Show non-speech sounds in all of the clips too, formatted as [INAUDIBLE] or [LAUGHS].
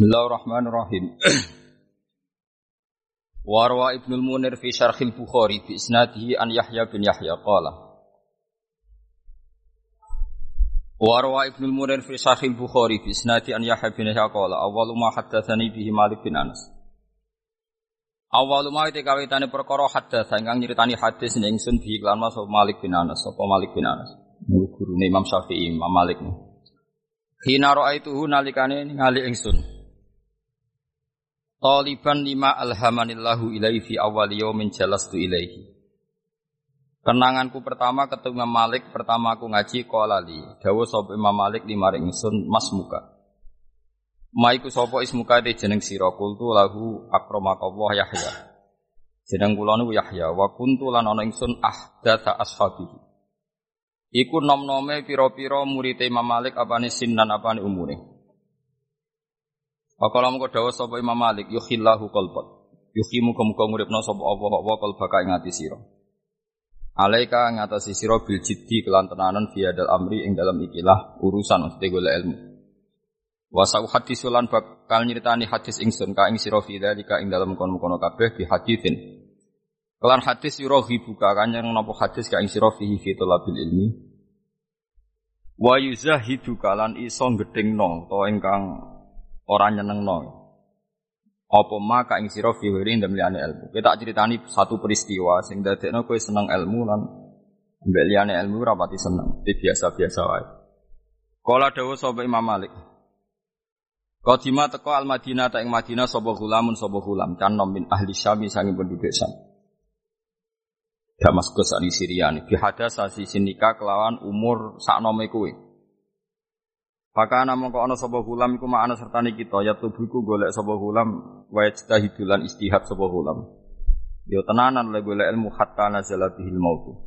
Bismillahirrahmanirrahim. [CLEARS THROAT] Warwa Ibnu Munir fi Syarhil Bukhari bi isnadihi an Yahya bin Yahya. Qala. Warwa Ibnu Munir fi Syarhil Bukhari bi isnadi an Yahya bin Yahya. Qala. Awwalu ma haddatsani bihi Malik bin Anas. Awwalu ma te kawitane perkara haddatsa ingkang nyritani hadis ning ingsun bihi lan Mas Malik bin Anas. Sapa Malik bin Anas? Gurune Imam Syafi'i Imam Malik. Hina ra'aituhu nalikane ningali ingsun Taliban lima alhamanillahu ilaihi fi awal yaumin jalastu ilaihi. Kenanganku pertama ketemu Imam Malik, pertama aku ngaji kolali. Dawa sapa Imam Malik lima ringsun mas muka. Maiku sapa ismuka de jeneng sira kultu lahu akramakallah Yahya. Jeneng kula niku Yahya wa kuntu lan ana ingsun ahdatsa ashabihi. Iku nom-nome pira-pira murid Imam Malik apane sinan apane umure. Wakala mengko dawuh sapa Imam Malik yukhillahu qalbak. Yukhimu muga nguripna sapa wa qalbaka ing ati sira. Alaika ngatasi sira bil jiddi kelan tenanan fi amri ing dalam ikilah urusan mesti golek ilmu. Wa sau hadis lan bakal nyritani hadis ingsun ka ing sira fi dalika ing dalam kono-kono kabeh bi haditsin. Kelan hadis yurohi buka kanyang napa hadis ka ing sira fi talabil ilmi. Wa yuzahidu kalan iso gedhengno to ingkang orang nyenengno. Apa maka ing sira fi wiri ndem ilmu. Kita ceritani satu peristiwa sing dadekno kowe seneng ilmu lan mbek liyane ilmu ora pati seneng. Di biasa-biasa wae. Kala dawuh sapa Imam Malik. Qadima teko al Madinah ta ing Madinah sapa gulamun sapa gulam kan min ahli Syam sangi penduduk Syam. Damaskus ani Syria ni bihada sasi sinika kelawan umur saknome kowe. Pakana mongko ana sapa gulam iku ma'ana sertane kita ya tubuhku golek sapa gulam wa hidulan istihad sapa gulam. Yo tenanan le golek ilmu hatta nazala bihil maut.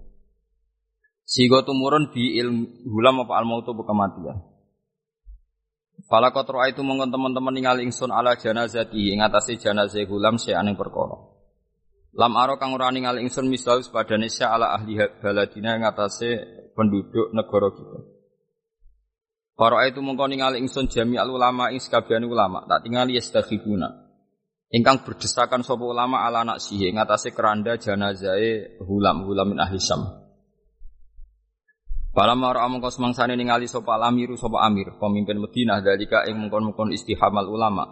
Sigo tumurun bi ilmu gulam apa al mautu kematian. Fala qatra itu mongkon teman-teman ningali ingsun ala janazati ing atase janazah gulam aning perkara. Lam aro kang ora ningali ingsun misal sepadane ala ahli baladina ing atase penduduk negara kita. Para itu mongko ningali ingsun jami al ulama ing sekabian ulama, tak tingali yastakhibuna. Ingkang berdesakan sapa ulama ala anak sihe ngatasé keranda janazahe hulam hulam min ahli syam. Pala mara mongko semangsane ningali sapa amiru sapa amir, pemimpin Madinah dalika ing mongkon-mongkon istihamal ulama.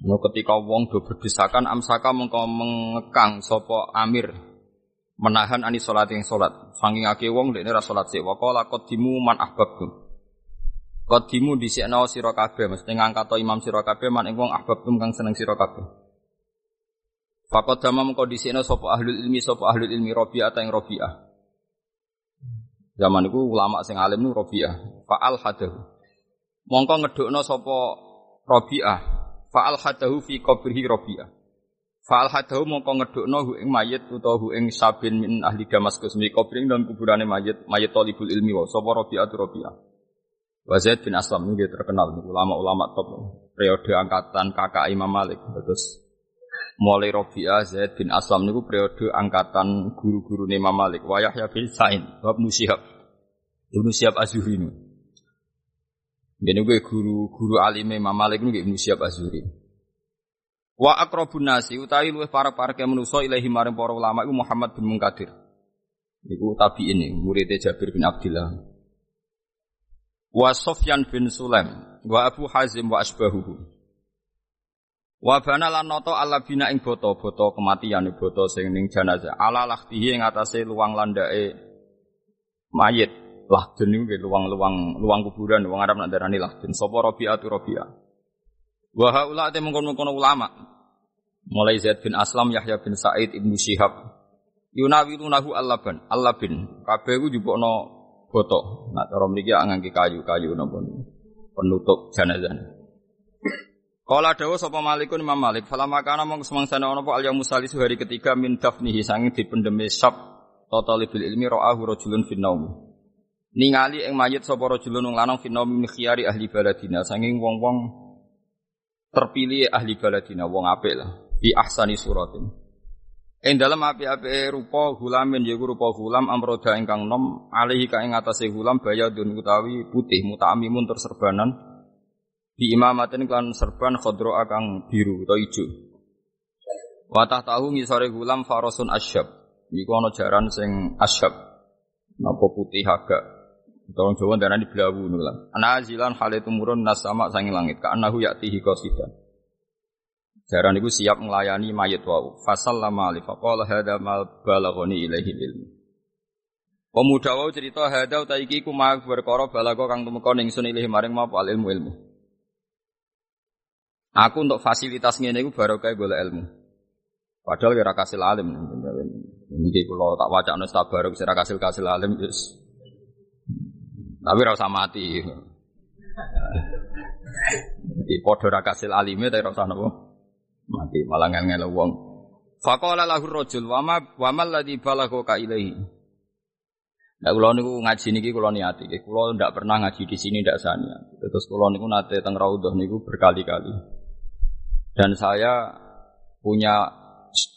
No ketika wong do berdesakan amsaka mongko mengekang sapa amir menahan ani salat yang salat. Saking akeh wong dekne ra salat sik. Wa qala qaddimu man ahbabtum. Kodimu dhisikno sira kabeh mesti ngangkat imam sira kabeh man ing wong ahbabtum kang seneng sira kabeh. Fakot dama mengko dhisikno sapa ahlul ilmi sapa ahlul ilmi Rabi'ah ta ing Rabi'ah. Zaman iku ulama sing alim nu Rabi'ah. Fa'al hadahu. Mongko ngedukno sapa Rabi'ah. Fa'al hadahu fi qabrihi Rabi'ah. Fa'al hadahu mongko ngedukno hu ing mayit utawa hu ing sabin min ahli Damaskus mi qabring dan kuburane mayit mayit talibul ilmi wa Rabi'ah tu Rabi'ah. Wa Zaid bin Aslam ini terkenal ulama-ulama top. Periode angkatan kakak Imam Malik. Terus mulai Rabi'ah Zaid bin Aslam niku periode angkatan guru-guru Imam Malik. Wa Yahya bin Sa'in wa Ibnu Syihab. Ibnu Syihab Az-Zuhri ini. Gue guru-guru alim Imam Malik niku Ibnu Syihab Az-Zuhri. Wa akrabun nasi utawi luwih para para ke manusa ilahi maring para ulama iku Muhammad bin Munkadir. Iku tabi'in muridnya Jabir bin Abdullah wa Sofyan bin Sulaim wa Abu Hazim wa asbahuhu wa bana lan nata ala bina ing boto-boto kematian boto sing ning jenazah. Ala lahtihi ing atase luang landake mayit. Lahdun niku luang-luang luang kuburan wong Arab nak darani lahdun. Sapa Rabi'atu Rabi'ah wa haula te mengkon-mengkon ulama. Mulai Zaid bin Aslam Yahya bin Sa'id Ibnu Syihab yunawilunahu allaban allabin. Kabeh ku jupukno boto. Nah, cara mriki ngangge kayu-kayu napa penutup jenazah. Kala dawa sapa Malikun Imam Malik, fala makana mong semangsane ana apa al musalisu hari ketiga min dafnihi sange dipendeme sab total bil ilmi ra'ahu rajulun fin naum. Ningali ing mayit sapa rajulun wong lanang fin naum min khiyari ahli baladina sanging wong-wong terpilih ahli baladina wong apik lah fi ahsani suratin. Ing dalam api-api rupa hulamin yaiku rupa hulam amroda ingkang nom alihi ka ing atase hulam bayadun utawi putih mutamimun terserbanan Bi imamatin kan serban khodro akang biru atau ijo. Watah tahu ngisore gulam farosun asyab. Iku ana jaran sing asyab. Napa putih agak. Tolong Jawa darah di belawu nulang. Anazilan hal itu murun nasama sangi langit. Ka anahu yaktihi qasidan. Jaran itu siap melayani mayat wau. Fasal lama alif. Faqala hadha mal balaghani ilmu. Pemuda wau cerita hadha utaiki ku ma berkara balago kang tumeka ningsun ilahi maring ma ilmu ilmu. Aku untuk fasilitas ngene iku barokah golek ilmu. Padahal kira kasil alim. Ini kalau tak wajah nus tabaruk sira kasil kasil alim yes. Tapi rasa mati. Di podo kasil alime tapi rasa nopo mati malah ngel wong. Faqala lahu rajul wa ma wa mal ladzi balagha ka ilaihi. Nah, kula niku ngaji niki kula niati, kula ndak pernah ngaji di sini ndak sania. Terus kula niku nate teng niku berkali-kali. Dan saya punya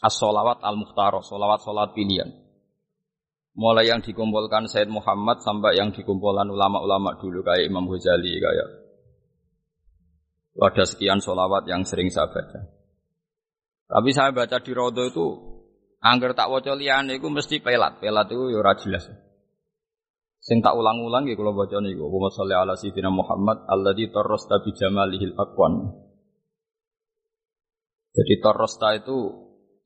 as-solawat al-mukhtarah, solawat solat pilihan. Mulai yang dikumpulkan Said Muhammad sampai yang dikumpulkan ulama-ulama dulu kayak Imam Ghazali kayak ada sekian solawat yang sering saya baca. Tapi saya baca di Rodo itu angger tak waca liyane iku mesti pelat. Pelat itu ya ora jelas. Sing tak ulang-ulang ya kalau baca niku. Wa sholli ala sayyidina Muhammad alladzi tarrasta bi jamalihil aqwan. Jadi tarrasta itu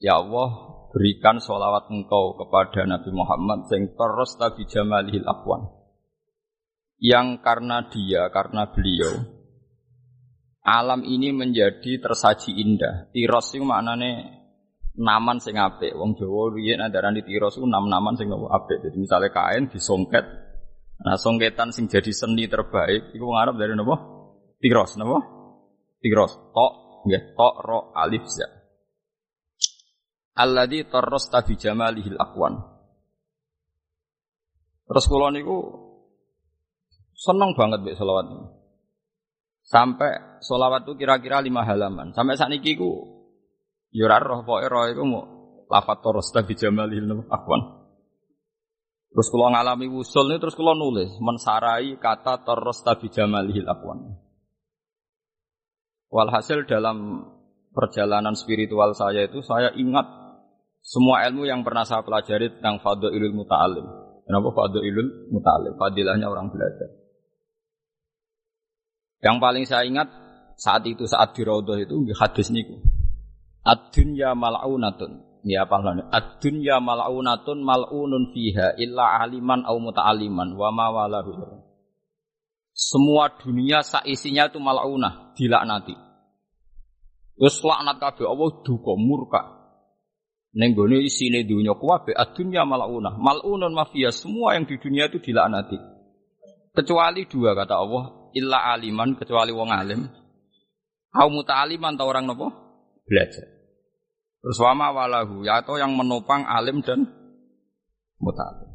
ya Allah berikan sholawat engkau kepada Nabi Muhammad sing tarrasta bi jamalihil aqwan. Yang karena dia, karena beliau, alam ini menjadi tersaji indah. Tiros itu maknane naman sing apik. Wong Jawa riyen andarane tiros itu nam-naman sing apik. Jadi misalnya kain disongket. Nah, songketan sing jadi seni terbaik iku wong Arab dari napa? Tiros napa? Tiros. Tok nggih, tok ro alif za. Alladzi tarrasta bi jamalihil aqwan. Terus kula niku seneng banget mbek selawat ini. Sampai solawat itu kira-kira lima halaman. Sampai saat ini ku yurar roh poe roh itu mau lafat toros tapi jamalil akwan. Terus kalau ngalami usul ini terus kalau nulis mensarai kata toros tapi jamalil akwan. Walhasil dalam perjalanan spiritual saya itu saya ingat semua ilmu yang pernah saya pelajari tentang ilul muta'alim. Kenapa ilul muta'alim? Fadilahnya orang belajar. Yang paling saya ingat saat itu saat di Raudhah itu hadis niku. Ad-dunya mal'unatun. Ya apa namanya? Ad-dunya mal'unatun mal'unun fiha illa aliman au muta'aliman wa ma walahu. Semua dunia saisinya itu mal'unah, dilaknati. Terus laknat kabeh Allah duka murka. Ning gone isine dunya kuwabe ad-dunya mal'unah. Mal'unun mafia semua yang di dunia itu dilaknati. Kecuali dua kata Allah, illa aliman kecuali wong alim. Kau muta'aliman atau orang nopo? Belajar. Terus wama walahu, ya atau yang menopang alim dan muta'alim.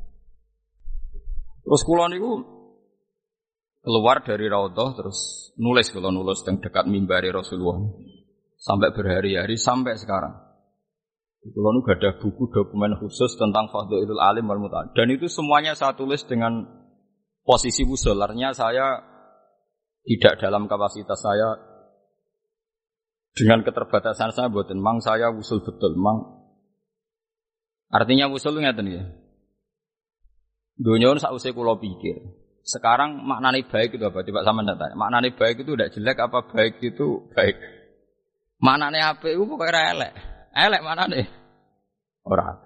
Terus kulon itu keluar dari Raudhah terus nulis kalau nulis yang dekat mimbari Rasulullah sampai berhari-hari sampai sekarang. Kalau nu ada buku dokumen khusus tentang Fadlul Alim wal dan itu semuanya saya tulis dengan posisi wusularnya saya tidak dalam kapasitas saya. Dengan keterbatasan saya buatin mang saya usul betul mang. Artinya usul ngeten ya? Dunia usai kulo pikir. Sekarang maknanya baik itu apa? Coba sama tanya. Maknanya baik itu tidak jelek apa baik itu baik? Maknanya apa itu pokoknya elek. Elek maknanya orang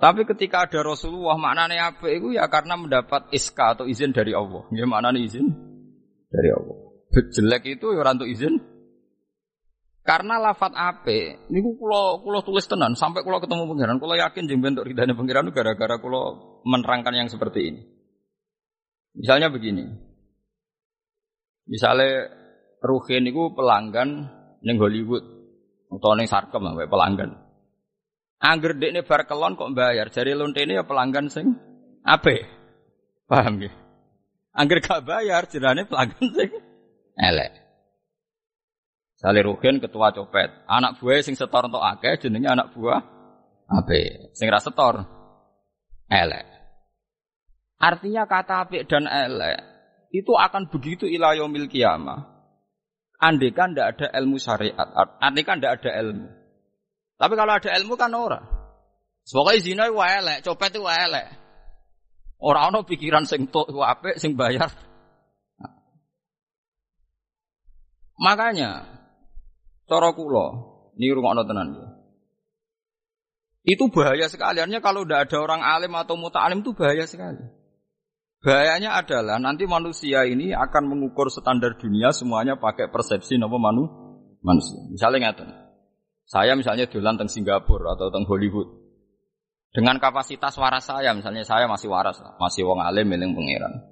tapi ketika ada Rasulullah maknanya apa itu ya karena mendapat iska atau izin dari Allah. Ya maknanya izin dari Allah. Jelek itu ya untuk izin. Karena lafat ape, niku kulo kulo tulis tenan sampai kulo ketemu pangeran, kulo yakin jeng bentuk ridhanya pangeran gara-gara kulo menerangkan yang seperti ini. Misalnya begini, misalnya Ruhin niku pelanggan neng Hollywood atau neng Sarkem lah, pelanggan. Angger dek ini bar kelon kok bayar, jari lonte ini ya pelanggan sing ape, paham ya? Angger gak bayar jenenge pelanggan sing elek. Sale Rugen ketua copet, anak buah sing setor untuk akeh jenenge anak buah ape, sing ra setor elek. Artinya kata apik dan elek itu akan begitu ilayomil kiamah. Andai kan tidak ada ilmu syariat, andai kan tidak ada ilmu. Tapi kalau ada ilmu kan ora. Pokoknya zina itu elek, copet itu elek. Orang ono pikiran sing tok apik sing bayar. Makanya cara kula niku rungokno tenan ya. Itu bahaya sekali. Artinya kalau tidak ada orang alim atau muta'alim itu bahaya sekali. Bahayanya adalah nanti manusia ini akan mengukur standar dunia semuanya pakai persepsi nopo manu manusia. Misalnya ngaten. Saya misalnya dolan teng Singapura atau teng Hollywood. Dengan kapasitas waras saya, misalnya saya masih waras, masih wong alim miling pangeran.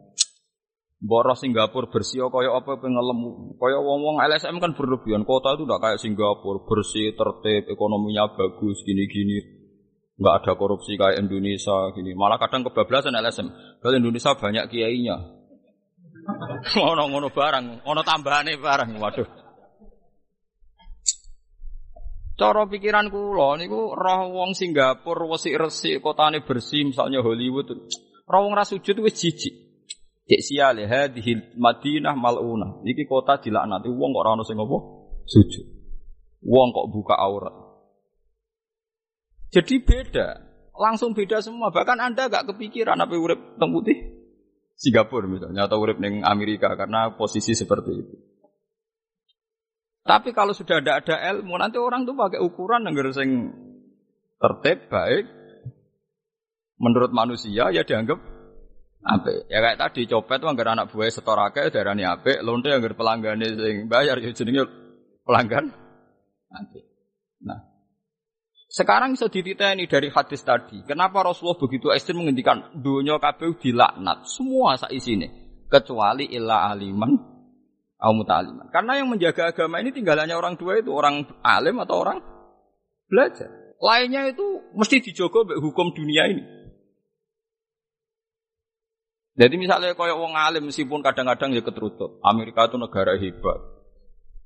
Boros Singapura bersih kaya apa pengelem kaya wong-wong LSM kan berlebihan kota itu udah kayak Singapura bersih tertib ekonominya bagus gini-gini nggak ada korupsi kayak Indonesia gini. Malah kadang kebablasan LSM. Kalau Indonesia banyak kiainya. [LAUGHS] Ngono-ngono barang, ono tambahane barang. Waduh. Cara pikiran kula niku roh wong Singapura resik-resik kotane bersih misalnya Hollywood. Roh wong ra sujud wis jijik. Cek siale hadhihi Madinah maluna. Iki kota dilaknati wong kok ora ono sing apa? Sujud. Wong kok buka aurat. Jadi beda, langsung beda semua. Bahkan Anda gak kepikiran apa urip teng putih Singapura misalnya atau urip neng Amerika karena posisi seperti itu. Tapi kalau sudah ada ada ilmu, nanti orang tuh pakai ukuran yang sing tertib baik menurut manusia ya dianggap ape. Ya kayak tadi copet anggar anak buah setorake darani ape, lonte anggar pelanggan sing bayar ya jenenge pelanggan. Nah, sekarang bisa dititeni dari hadis tadi. Kenapa Rasulullah begitu ekstrim menghentikan dunia kabeh dilaknat semua sak isine kecuali illa aliman au. Karena yang menjaga agama ini tinggalannya orang tua itu orang alim atau orang belajar. Lainnya itu mesti dijogo hukum dunia ini. Jadi misalnya kaya wong alim meskipun kadang-kadang ya keterutut. Amerika itu negara hebat.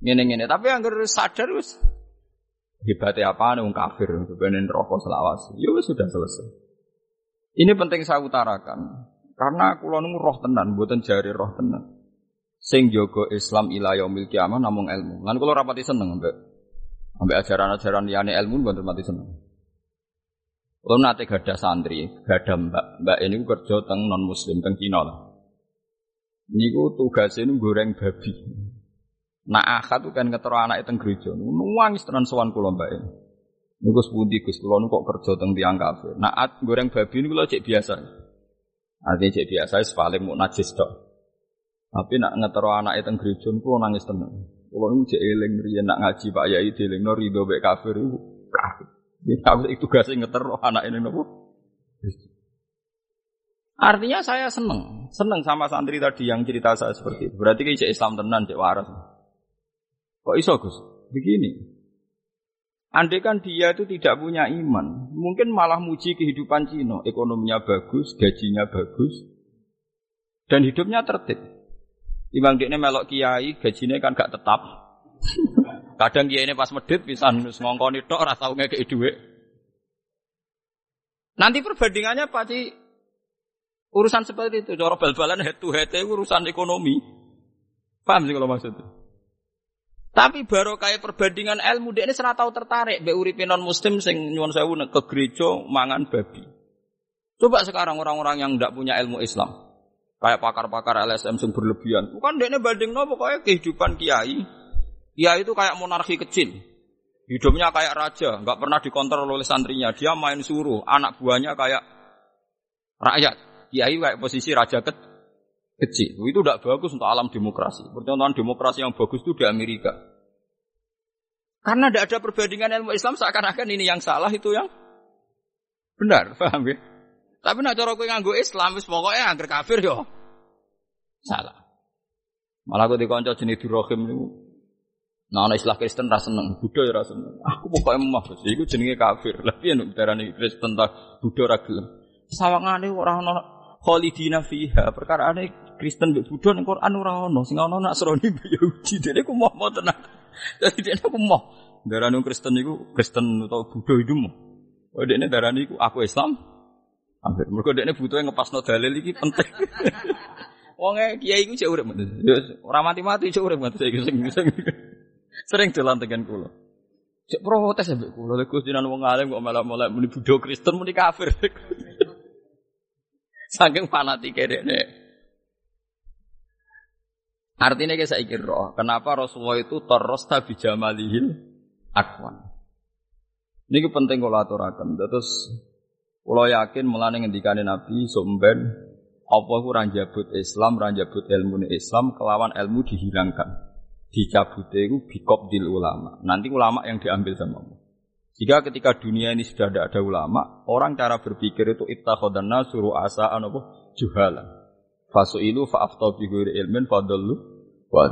Ngene-ngene, tapi yang sadar wis Hebatnya apa nih kafir, sebenarnya rokok selawas. Ya sudah selesai. Ini penting saya utarakan. Karena kulo nunggu roh tenan, buatan jari roh tenan. Sing Islam ila yaumil kiamah namung ilmu. Lan kulo rapati seneng mbak. Ambek ajaran-ajaran liyane ilmu buatan mati seneng. Kulo nate gada santri, gada mbak. Mbak ini kerja teng non muslim teng Cina lah. Niku tugasnya goreng babi. Nak akad kan ketero anak itu gereja. Nuwangis tenan sowan kula mbak ini. Niku sepundi Gus kula kok kerja teng tiang kafe. Nak goreng babi ini kula cek biasa. Artinya cek biasa paling mau najis dok. Tapi nak ngetero anak itu gereja niku nangis tenan. Kula niku cek eling riyen nak ngaji Pak Yai dieling no rido bek kafir iku. Ini aku itu gak sih ngetero anak ini nopo. Artinya saya seneng, seneng sama santri tadi yang cerita saya seperti itu. Berarti kayak Islam tenan, cek waras. Kok iso Gus? Begini. Andai kan dia itu tidak punya iman, mungkin malah muji kehidupan Cina. Ekonominya bagus, gajinya bagus, dan hidupnya tertib. Imam dia melok kiai, gajinya kan gak tetap. [LAUGHS] Kadang kiai ini pas medit bisa ngongkoni tok ora tau ngekeki dhuwit. Nanti perbandingannya pasti urusan seperti itu. Cara bal-balan head to head urusan ekonomi. Paham sih kalau maksudnya? Tapi baru kayak perbandingan ilmu dia ini serata tahu tertarik be uripe non muslim sing nyuwun sewu ke gereja mangan babi. Coba sekarang orang-orang yang tidak punya ilmu Islam. Kayak pakar-pakar LSM sing berlebihan. Bukan ini banding no pokoknya kehidupan kiai. Kiai itu kayak monarki kecil. Hidupnya kayak raja, nggak pernah dikontrol oleh santrinya. Dia main suruh, anak buahnya kayak rakyat. Kiai kayak posisi raja kecil kecil. Itu tidak bagus untuk alam demokrasi. Percontohan demokrasi yang bagus itu di Amerika. Karena tidak ada perbandingan ilmu Islam seakan-akan ini yang salah itu yang benar, [LAUGHS] paham ya? Tapi nak cara kowe nganggo Islam wis pokoke angger kafir yo salah. Malah aku dikonco jenis Durrahim niku Nah, ana istilah Kristen ra seneng, Buddha ya ra seneng. Aku pokoke emah, iku jenenge kafir. Lah piye nek darani Kristen ta Buddha ra gelem. Sawangane ora ana khalidina fiha. Perkara aneh Kristen mbek Buddha ning Quran ora ono, sing ono Nasrani mbek Yahudi. Dene ku moh tenan. [LAUGHS] Dadi dene ku moh. Darane Kristen iku Kristen atau Buddha itu moh. Oh dene darane iku aku Islam. Hampir mergo dene butuhe ngepasno dalil iki penting. [LAUGHS] Wonge kiai iku cek urip ngoten. Ora mati-mati cek urip ngoten saiki sing sering dolan tekan kula. Cek protes ambek kula lek Gusti nan wong alim kok malah mulai muni Buddha Kristen muni kafir. [LAUGHS] Saking fanatike dene. Artinya kayak saya kira, kenapa Rasulullah itu terus tabi jamalihil akwan. Ini penting kalau aturakan. Terus kalau yakin mulane ngendikane Nabi somben apa ku ranjabut Islam, ranjabut ilmu Islam kelawan ilmu dihilangkan. Dicabute itu bikop dil ulama. Nanti ulama yang diambil sama Allah. Jika ketika dunia ini sudah tidak ada ulama, orang cara berpikir itu ittakhadanna suruh asa apa juhalan. Fasu'ilu fa'afta bi ilmin fadallu wa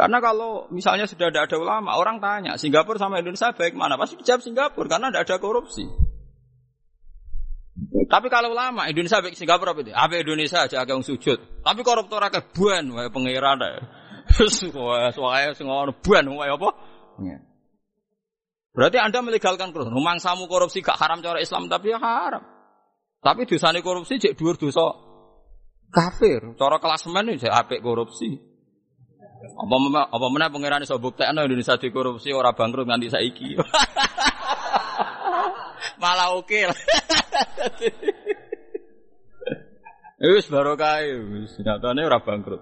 karena kalau misalnya sudah tidak ada ulama, orang tanya, Singapura sama Indonesia baik mana? Pasti dijawab Singapura, karena tidak ada korupsi. Tapi kalau ulama, Indonesia baik Singapura apa itu? Apa Indonesia aja agak sujud. Tapi koruptor agak buan, wae pengiran Terus wah, soalnya ngono buan, wae apa? Iya. Berarti Anda melegalkan korupsi. Rumang samu korupsi gak haram cara Islam, tapi ya haram. Tapi dosane korupsi cek dhuwur dosa kafir. Cara klasemen cek apik korupsi. Apa apa mana pangeran iso buktekno Indonesia dikorupsi ora bangkrut nganti saiki. [LAUGHS] Malah oke. [LAUGHS] Wis barokah wis nyatane ora bangkrut.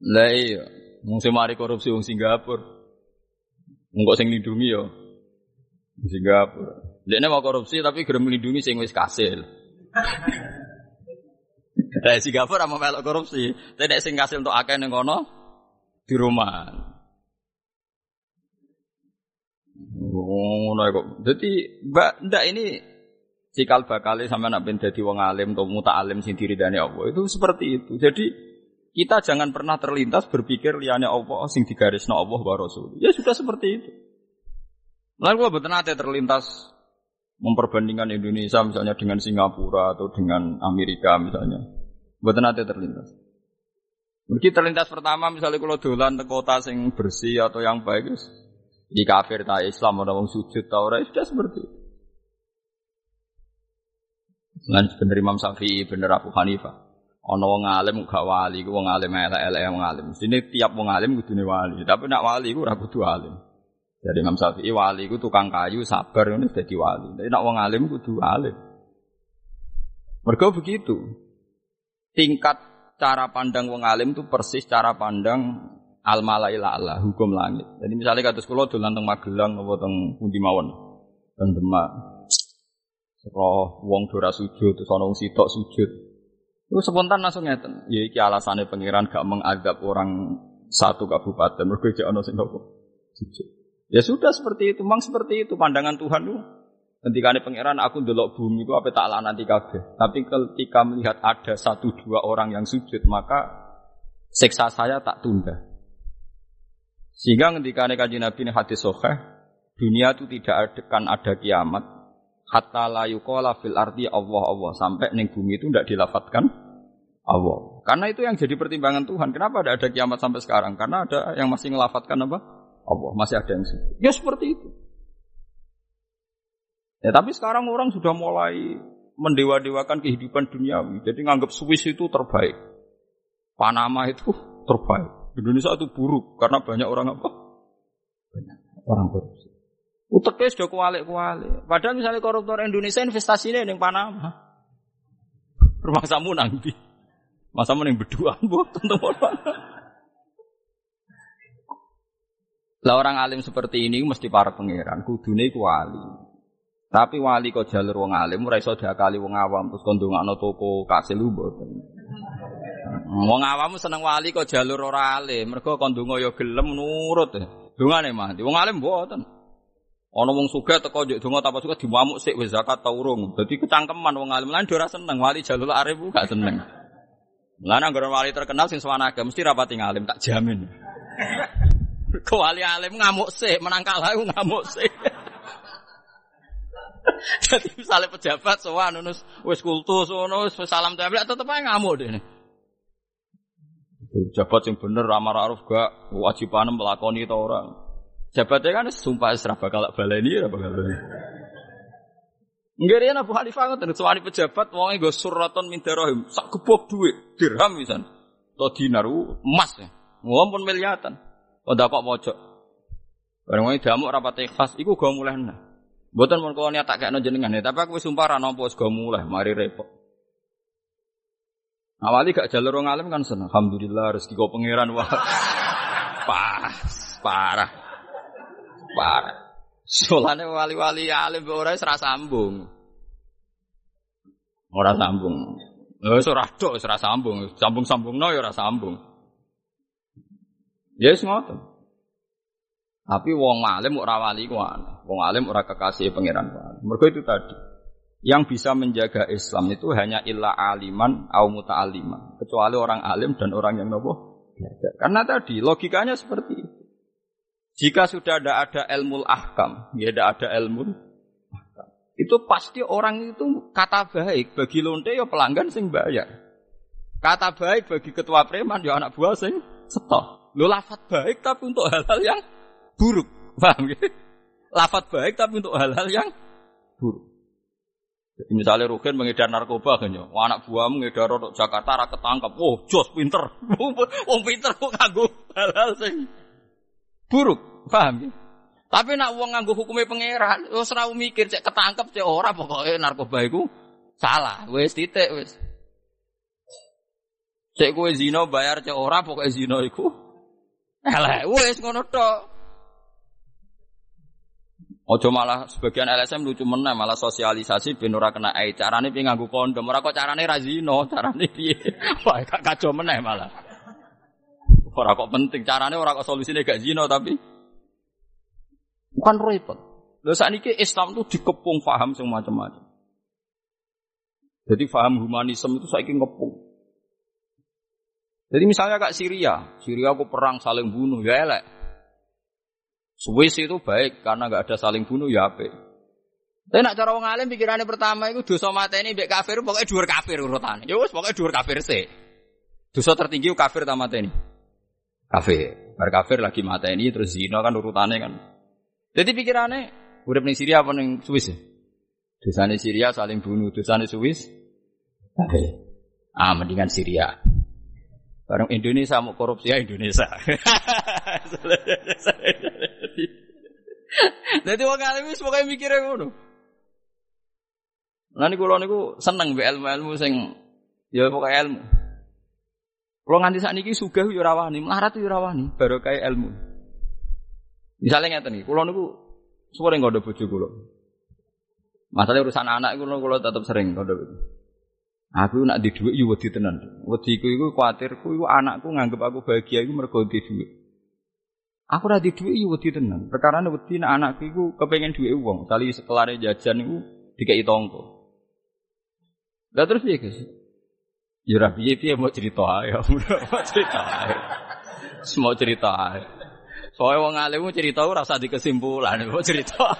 Lah iya, mung mari korupsi wong Singapura. Mung kok sing lindungi yo. Singapura. Dia mau korupsi tapi gerem melindungi sing wis kasil. [LAUGHS] Dari Singapura mau melok korupsi. Tidak sing kasih untuk akeh ning kono di rumah. Ngono kok. Jadi mbak ndak ini cikal bakal sampai nak ben dadi wong alim atau muta alim sing diridani Allah itu seperti itu. Jadi kita jangan pernah terlintas berpikir liane Allah sing digarisno Allah wa Rasul. Ya sudah seperti itu. Lalu gua betul nate terlintas memperbandingkan Indonesia misalnya dengan Singapura atau dengan Amerika misalnya. Buat nanti terlintas. Mungkin terlintas pertama misalnya kalau dolan ke kota sing bersih atau yang baik, di kafir tak Islam ada wong sujud tau ora sudah seperti itu. Lan bener Imam Syafi'i, bener Abu Hanifah. Ana wong alim gak wali, ku wong alim elek-elek wong alim. Sini tiap wong alim kudune wali, tapi nak wali ku ora kudu alim. Jadi Imam Syafi'i wali ku tukang kayu sabar ngono dadi wali. Tapi nak wong alim kudu alim. Mergo begitu tingkat cara pandang wong alim itu persis cara pandang al malaila Allah, hukum langit. Jadi misalnya kata sekolah dolan teng Magelang apa teng pundi mawon. Teng Demak. Roh wong dora sujud terus ana wong sitok sujud. Itu spontan langsung ngeten. Ya iki alasane pangeran gak mengadab orang satu kabupaten mergo jek ana sujud. Ya sudah seperti itu, memang seperti itu pandangan Tuhan itu. Ketika ini pangeran aku ndelok bumi itu apa tak nanti kabeh. Tapi ketika melihat ada satu dua orang yang sujud maka seksa saya tak tunda. Sehingga ketika ini kaji Nabi ini hadis soheh, dunia itu tidak akan ada kiamat. Hatta la yuqala fil ardi Allah Allah sampai neng bumi itu tidak dilafatkan Allah. Karena itu yang jadi pertimbangan Tuhan. Kenapa tidak ada kiamat sampai sekarang? Karena ada yang masih ngelafatkan apa? Allah. Masih ada yang sujud. Ya seperti itu. Ya tapi sekarang orang sudah mulai mendewa-dewakan kehidupan duniawi. Jadi nganggap Swiss itu terbaik. Panama itu terbaik. Indonesia itu buruk karena banyak orang apa? Banyak orang korupsi. Uteknya sudah kualik-kualik. Padahal misalnya koruptor Indonesia investasinya yang Panama. Rumah samu nanti. Masa yang berdua [LAUGHS] buat teman Lah orang alim seperti ini mesti para pangeran, kudune kuali. Tapi wali kok jalur wong alim ora iso diakali wong awam terus kon ndongakno toko kasil mboten. Wong awam seneng wali kok jalur ora alim, mergo kon ndonga ya gelem nurut. Dongane mah, wong alim mboten. Ana wong sugih teko njuk donga tanpa suka diwamuk sik wis zakat ta urung. Dadi kecangkeman wong alim lan ora seneng wali jalur arif gak seneng. Lan anggere wali terkenal sing swanage mesti rapati ngalim tak jamin. [LAUGHS] Kok wali alim ngamuk sik, menang kalah ngamuk sik. [LAUGHS] Jadi misalnya pejabat sowan nunus wis kultus ngono wis salam tempel tetep aja ngamuk deh. Pejabat yang bener ramar aruf gak wajiban melakoni itu orang. Jabatnya kan sumpah serah bakal baleni ora bakal baleni. Nggih riyen Abu Hanifah ngoten suwani pejabat wonge nggo suraton min dirham, sak gebok dhuwit, dirham pisan. To dinar emas ya. Ngompun miliatan. Kok dapat pojok. Bareng wae damuk rapat ikhlas iku go mulai. Mboten mun kula niat tak kekno jenengan, ya, tapi aku sumpah ra nampa wis go mulai, mari repot. Awali gak jalur wong alim kan seneng. Alhamdulillah rezeki kau pangeran wah. [LAUGHS] Pas, parah. Parah. Solane wali-wali alim ora wis ra sambung. Ora sambung. Wis ora tok ra sambung. Sambung-sambungno ya ora sambung. Ya wis ngoten. Tapi wong alim ora wali ku. Wong alim ora kekasih pangeran ku Mergo itu tadi. Yang bisa menjaga Islam itu hanya illa aliman au muta'aliman. Kecuali orang alim dan orang yang nopo Karena tadi logikanya seperti itu. Jika sudah ada ada ilmu ahkam, ya ada ada ilmu ahkam. Itu pasti orang itu kata baik bagi lonte ya pelanggan sing bayar. Kata baik bagi ketua preman ya anak buah sing setok. Lo lafat baik tapi untuk hal-hal yang buruk. Paham ya? Lafat baik tapi untuk hal-hal yang buruk. Jadi misalnya Rugen mengedar narkoba kan ya, anak buahmu ngedar untuk Jakarta ra ketangkep. Oh, jos pinter. [LAUGHS] Wong pinter kok kanggo hal-hal sing buruk. Paham ya? Tapi nak wong nganggo hukumnya pangeran, wis ora mikir cek ketangkep cek ora pokoknya narkoba iku salah. Wis titik wis. Cek kowe zina bayar cek ora pokoknya zina iku elek. Wis ngono tok. Ojo malah sebagian LSM lucu meneh malah sosialisasi ben ora kena ai. Carane piye nganggo kondom, ora kok carane ra zina, [LAUGHS] carane piye. Wah, gak kacau meneh malah. Ora kok penting, carane ora kok solusine gak zina tapi bukan repot. Lho sakniki Islam itu dikepung paham sing macam-macam. Jadi paham humanisme itu saiki ngepung. Jadi misalnya kak Syria, Syria aku perang saling bunuh, ya elek. Swiss itu baik karena nggak ada saling bunuh ya apa. Tapi nak cara wong alim pikirannya pertama itu dosa mata ini mbek kafir pokoknya dua kafir urutannya. Ya wis pokoknya dua kafir sih. Dosa tertinggi kafir sama mata ini. Kafir. Bar kafir lagi mata ini terus zina kan urutannya kan. Jadi pikirannya udah ning Syria apa ning Swiss ya? Dosane Syria saling bunuh, dosane Swiss kafir. Ah mendingan Syria. Barang Indonesia mau korupsi ya Indonesia. [LAUGHS] Jadi wong alim wis pokoke mikire ngono. Lah niku kula niku seneng mbek ilmu-ilmu sing ya pokoke ilmu. Kula nganti sakniki sugih yo ora wani, melarat yo ora wani, barokah ilmu. Misalnya ngeten iki, kula niku suwere nggondo bojo kula. Masalah urusan anak kula kula tetep sering nggondo. Aku nak di dhuwit yo wedi tenan. Wedi ku iku kuwatirku iku anakku nganggep aku bahagia iku mergo di dhuwit. Aku ora yo wedi tenan. Perkara wedi nek anakku iku kepengin dhuwit wong, kali sekelare jajan iku dikei tonggo. Lah terus piye, Guys? Ya ora piye-piye mau cerita ae, [LAUGHS] mau cerita. Semua cerita ae. Soale wong alim cerita ora usah dikesimpulan, mau cerita. [LAUGHS]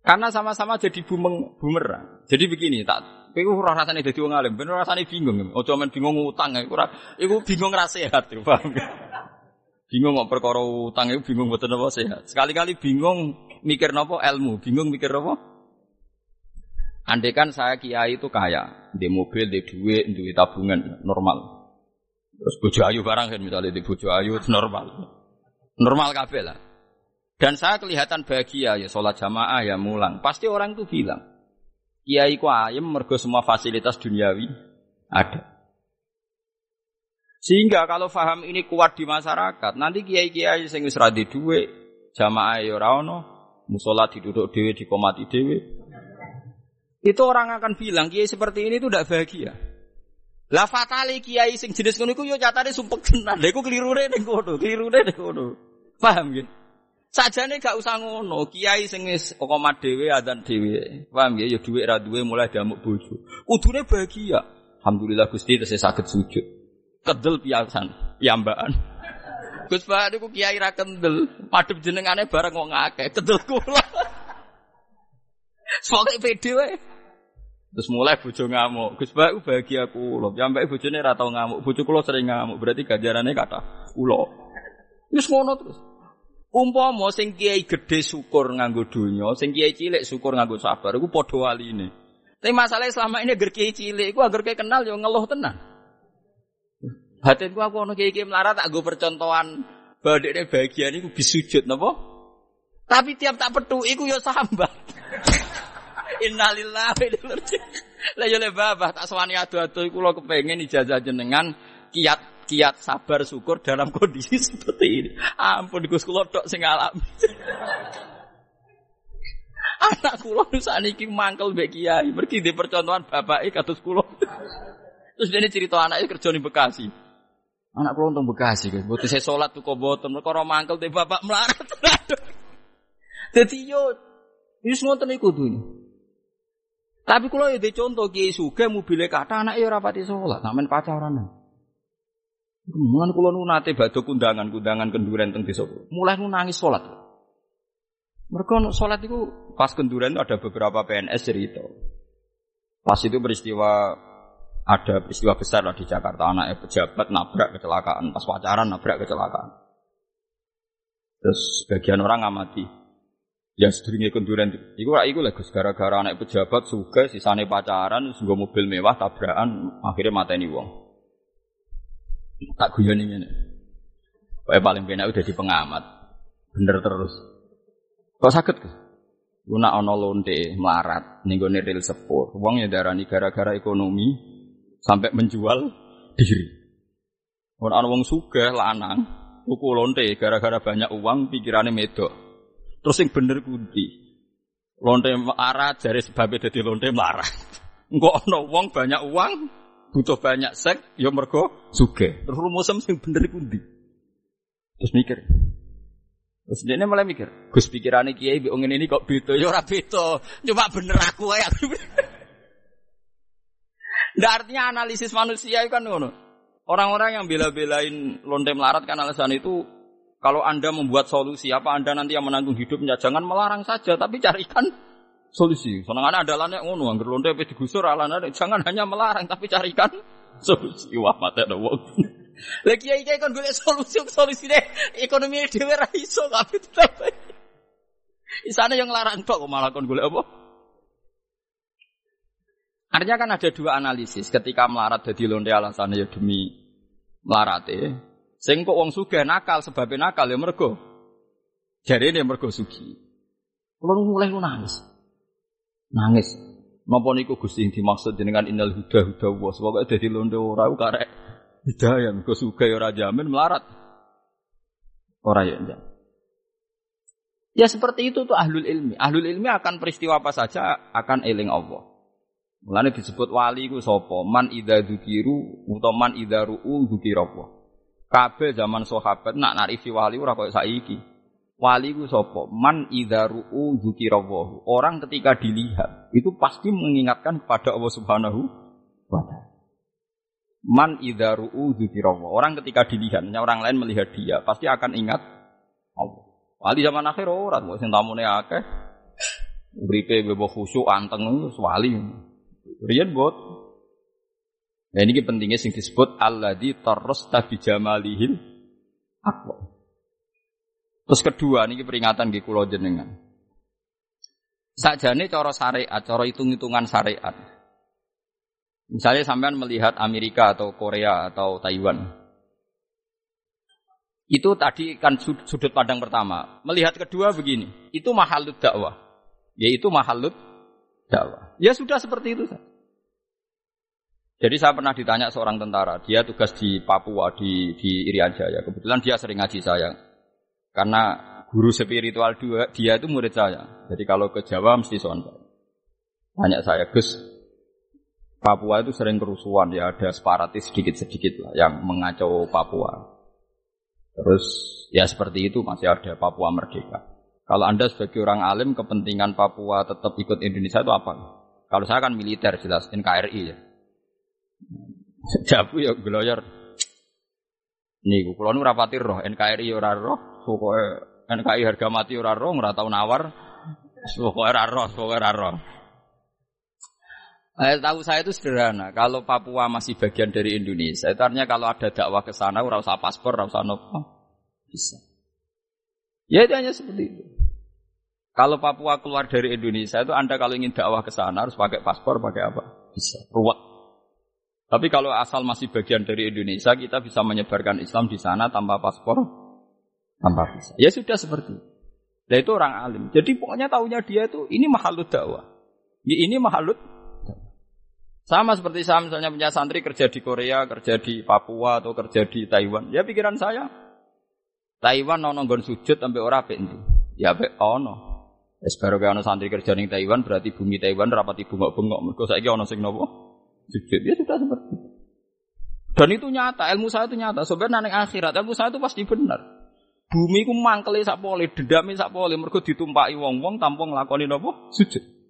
Karena sama-sama jadi bumerang. Jadi begini, tak kowe ora rasane dadi wong alim, ben rasane bingung. Aja men bingung utang, iku ora iku bingung ra sehat, paham Bingung kok perkara utang iku bingung mboten apa sehat. Sekali-kali bingung mikir napa ilmu, bingung mikir apa? Andai kan saya kiai itu kaya, di mobil, di duit, di tabungan normal. Terus bojo ayu barang kan misalnya di bojo ayu normal. Normal kabeh lah. Dan saya kelihatan bahagia ya sholat jamaah ya mulang. Pasti orang itu bilang, kiai ku ayem mergo semua fasilitas duniawi ada. Sehingga kalau faham ini kuat di masyarakat, nanti kiai-kiai sing wis radi duwe, jamaah ya ora ono, musala diduduk dhewe dikomati dhewe. Itu orang akan bilang kiai seperti ini itu tidak bahagia. Lah fatali kiai sing jenis ngono iku yo nyatane sumpek tenan. Lha iku klirune ning kono, klirune ning kono. Paham ya? Sajane gak usah ngono, kiai sing wis komat dhewe adzan dhewe. Paham ya? Ya dhuwit ra duwe mulai damuk bojo. Kudune bahagia. Alhamdulillah Gusti tesih saged sujud. Kedel piasan, piyambakan. Gus Pak niku kiai ra kendel, madhep jenengane bareng wong akeh, kedel kula. Soale pede wae. Terus mulai bojo ngamuk. Gus Pak bahagia kula. Piyambake bojone ra tau ngamuk. Bojo kula sering ngamuk, berarti ganjarane kata kula. Wis ngono terus. Umpama sing kiai gede syukur nganggo donya, sing kiai cilik syukur nganggo sabar iku padha waline. Tapi masalahnya selama ini agar kiai cilik iku agar kiai kenal yo ngeluh tenan. Batinku aku ono kiai-kiai melarat tak gue percontohan badekne bagian iku bisujud napa? Tapi tiap tak petu iku yo sambat. [LAUGHS] Innalillahi wa inna ilaihi Lah yo le babah tak sewani adu-adu iku lo kepengin ijazah jenengan kiat kiat sabar syukur dalam [LAUGHS] kondisi seperti ini. Ampun Gus kula tok sing alami. [LAUGHS] Anak kula sakniki mangkel mbek kiai, mergi di percontohan bapake kados kula. [LAUGHS] Terus dia cerita anaknya kerja di Bekasi. Anak kula untung Bekasi, guys. Butuh saya sholat tuh boten, mereka mangkel di bapak melarat. Jadi yo, wis ngoten iku dunya. Tapi kalau ya contoh kiai suge mobilnya kata anak ya rapati sholat, namen pacaran. Mulan kulo nu badhe kundangan-kundangan kenduren teng desa. Mulai nu nangis sholat. Mereka sholat itu pas kenduren ada beberapa PNS cerita. Pas itu peristiwa ada peristiwa besar lah di Jakarta anaknya pejabat nabrak kecelakaan pas pacaran nabrak kecelakaan terus sebagian orang amati yang sedurunge kenduren iku rak iku lagi gara-gara anak pejabat suka sisane pacaran sungguh mobil mewah tabrakan akhirnya mateni wong tak guyoni ngene Pokoknya paling penak udah di pengamat bener terus kok sakit Guna ono lonte melarat ning gone ril sepur. Wong ya darani gara-gara ekonomi sampai menjual diri. Orang wong sugih lanang tuku lonte gara-gara banyak uang pikirannya medok. Terus yang bener kunti. Lonte marah jari sebabnya dadi lonte marah. [LAUGHS] Enggak ana wong banyak uang butuh banyak seks ya mergo sugih. Terus rumusem sing bener kunti. Terus mikir, Terus dia mulai mikir, Gus pikirannya kiai biong ini kok beda, ya ora beda, cuma bener aku ya. [LAUGHS] Nggak artinya analisis manusia itu kan ngono. Orang-orang yang bela-belain lonte melarat kan alasan itu kalau Anda membuat solusi apa Anda nanti yang menanggung hidupnya jangan melarang saja tapi carikan solusi. Senengannya adalah nek ngono anggar lonte wis digusur alana jangan hanya melarang tapi carikan solusi. Wah mate ada wong. [LAUGHS] Lagi kiai kiai kan golek solusi solusi deh ekonomi dhewe ra iso tapi tetep. Isane yang larang kok malah kon golek apa? Artinya kan ada dua analisis. Ketika melarat jadi lonte alasannya ya demi melarat ya. Sing kok wong sugih nakal sebabnya nakal ya mergo. Jadi ini mergo sugi. Kalau mulai lu nangis. Nangis. Napa niku Gusti yang dimaksud dengan innal huda huda wa. Pokoke dadi lonte ora karek hidayah mergo sugih ora jamin melarat. Ora ya. Ya seperti itu tuh ahlul ilmi. Ahlul ilmi akan peristiwa apa saja akan eling Allah. Mulane disebut wali ku sapa? Man idza dzukiru utawa man idza ru'u dzukira apa? Kabeh zaman sahabat nak narifi wali ora koyo saiki. Wali ku sapa? Man idza ru'u dzukira Orang ketika dilihat itu pasti mengingatkan kepada Allah Subhanahu wa taala. Man idza ru'u dzukira Orang ketika dilihat, orang lain melihat dia pasti akan ingat Allah. Wali zaman akhir ora, sing tamune akeh. Uripe bebo khusyuk anteng wali. Rian bot. Nah ini pentingnya sing disebut alladzi tarrasta bi jamalihil aqwa. Terus kedua niki peringatan nggih kula jenengan. Sakjane cara syariat, cara hitung-hitungan syariat. Misalnya sampean melihat Amerika atau Korea atau Taiwan. Itu tadi kan sudut pandang pertama. Melihat kedua begini, itu mahalut dakwah. Yaitu mahalut dakwah. Ya sudah seperti itu. Jadi saya pernah ditanya seorang tentara, dia tugas di Papua di di Irian Jaya. Kebetulan dia sering ngaji saya. Karena guru spiritual dia, dia itu murid saya. Jadi kalau ke Jawa mesti sontak. Tanya saya, Gus, Papua itu sering kerusuhan ya, ada separatis sedikit-sedikit lah yang mengacau Papua. Terus ya seperti itu masih ada Papua merdeka. Kalau Anda sebagai orang alim kepentingan Papua tetap ikut Indonesia itu apa? Kalau saya kan militer jelas NKRI ya. [LAUGHS] Jabu ya gloyor. Niku kula nu rapati roh NKRI ya ora roh, pokoke NKRI harga mati ora roh, ora tau nawar. Pokoke ora roh, pokoke ora roh. Eh, tahu saya itu sederhana. Kalau Papua masih bagian dari Indonesia, itu artinya kalau ada dakwah ke sana, ora usah paspor, ora usah nopo, bisa. Ya itu hanya seperti itu. Kalau Papua keluar dari Indonesia itu Anda kalau ingin dakwah ke sana harus pakai paspor, pakai apa? Bisa. Ruwet. Tapi kalau asal masih bagian dari Indonesia, kita bisa menyebarkan Islam di sana tanpa paspor, tanpa visa. Ya sudah seperti itu. Nah itu orang alim. Jadi pokoknya tahunya dia itu ini mahalut dakwah. Ya, ini mahalut sama seperti saya misalnya punya santri kerja di Korea, kerja di Papua atau kerja di Taiwan. Ya pikiran saya, Taiwan ono nggon sujud sampai ora apik Ya apik ono. Wis baru ono santri kerja di Taiwan berarti bumi Taiwan rapati bengok-bengok. Mergo saiki ono sing nopo? Sujud. Ya sudah seperti itu. Dan itu nyata, ilmu saya itu nyata. Sebenarnya ning akhirat ilmu saya itu pasti benar. Bumi ku mangkele sak pole, dendame sak pole mergo ditumpaki wong-wong tanpa nglakoni napa? Sujud.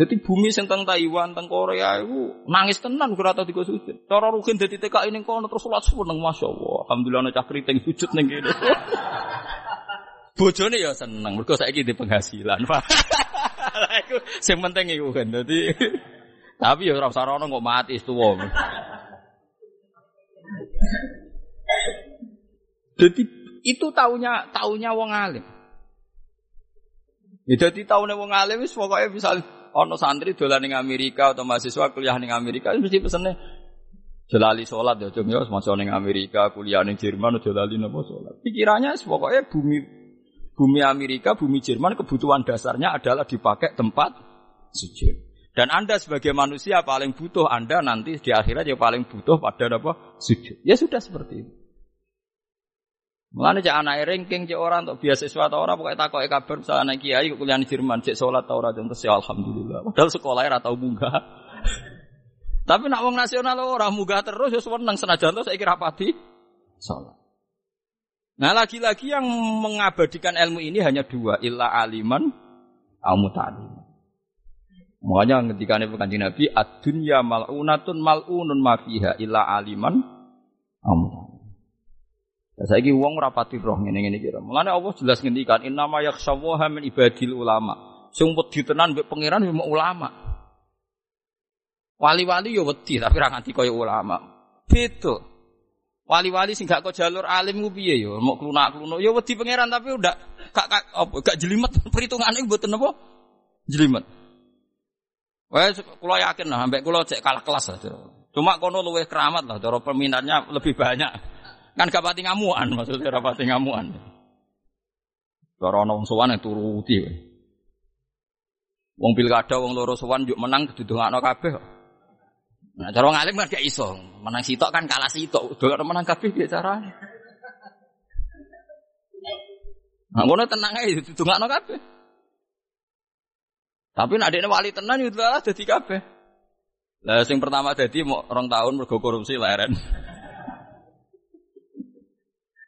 Jadi bumi sing teng Taiwan, teng Korea itu nangis tenan kira tau digo sujud. Cara rukin dadi TKI ning kono terus salat seneng masyaallah. Alhamdulillah ana cah kriting sujud ning kene. [LAUGHS] Bojone ya seneng mergo saiki di penghasilan. [LAUGHS] Lah iku sing penting iku kan. Dadi [LAUGHS] tapi ya ora usah rono kok mati tuwa. Jadi itu taunya taunya wong alim. Ya dadi taune wong alim wis pokoke bisa ono santri dolan ning Amerika atau mahasiswa kuliah ning Amerika mesti pesene jelali sholat ya cung ya semasa ning Amerika kuliah ning Jerman aja lali napa sholat. Pikirannya pokoknya bumi bumi Amerika, bumi Jerman kebutuhan dasarnya adalah dipakai tempat sujud. Dan Anda sebagai manusia paling butuh Anda nanti di akhirat yang paling butuh pada apa? Sujud. Ya sudah seperti itu. Mulane cek anak ranking cek orang untuk beasiswa atau orang pokoknya takoke kabar misalnya anak kiai kuliah di Jerman cek sholat tau ora terus ya alhamdulillah. Padahal sekolah ora tau munggah. [LAUGHS] Tapi nak wong nasional orang munggah terus ya seneng senajan to saiki rapati sholat. Nah lagi-lagi yang mengabadikan ilmu ini hanya dua, illa aliman au. Makanya ketika ini kanjeng Nabi, ad-dunya mal'unatun mal'unun ma fiha illa aliman au muta'alim. Saya saiki wong rapati roh ngene ngene kira. Mulane Allah jelas ngendikan innama yakhshawaha min ibadil ulama. Sing wedi tenan mbek pangeran yo ulama. Wali-wali yo wedi tapi ra nganti kaya ulama. Beda. Wali-wali sing gak kok jalur alim ku piye yo, mau klunak-klunuk yo wedi pangeran tapi udah gak gak apa gak jelimet [LAUGHS] perhitungane mboten apa? Jelimet. Wes kula yakin lah, ambek kula cek kalah kelas lah. Cuma kono luwih keramat lah, cara peminatnya lebih banyak. Kan gak pati ngamuan maksudnya ora pati ngamuan. Cara ana wong sowan turuti. Wong pilkada wong loro sowan yuk menang didongakno kabeh. Nah, cara ngalim kan gak iso. Menang sitok kan kalah sitok. Dongakno menang kabeh piye carane? Nah, ngono tenang ae didongakno kabeh. Tapi adekne wali tenan yo lah dadi kabeh. Lah sing pertama dadi mau tahun mergo korupsi leren.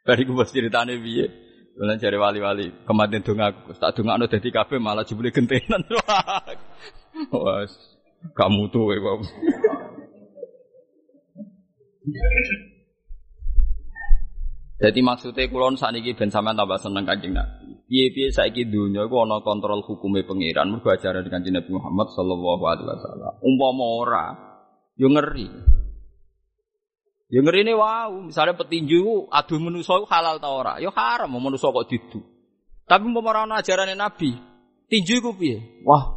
Bariku pas ceritane piye? Bulan cari wali-wali, kematian dong aku, tak dong anu jadi kafe malah jebule gentenan. [LAUGHS] Wah, kamu tuh, ya, Jadi maksudnya kulon saat ini ben sampean tambah seneng kanjeng Nabi. Piye-piye saiki dunia iku ana kontrol hukumnya pangeran mergo ajaran kanjeng Muhammad sallallahu alaihi wasallam. Umpama ora, yo ngeri. Ya ngerine wow, misalnya petinju adu manusa halal ta ora? Ya haram manusa kok didu. Tapi umpama ora ajaran Nabi, tinju iku piye? Wah,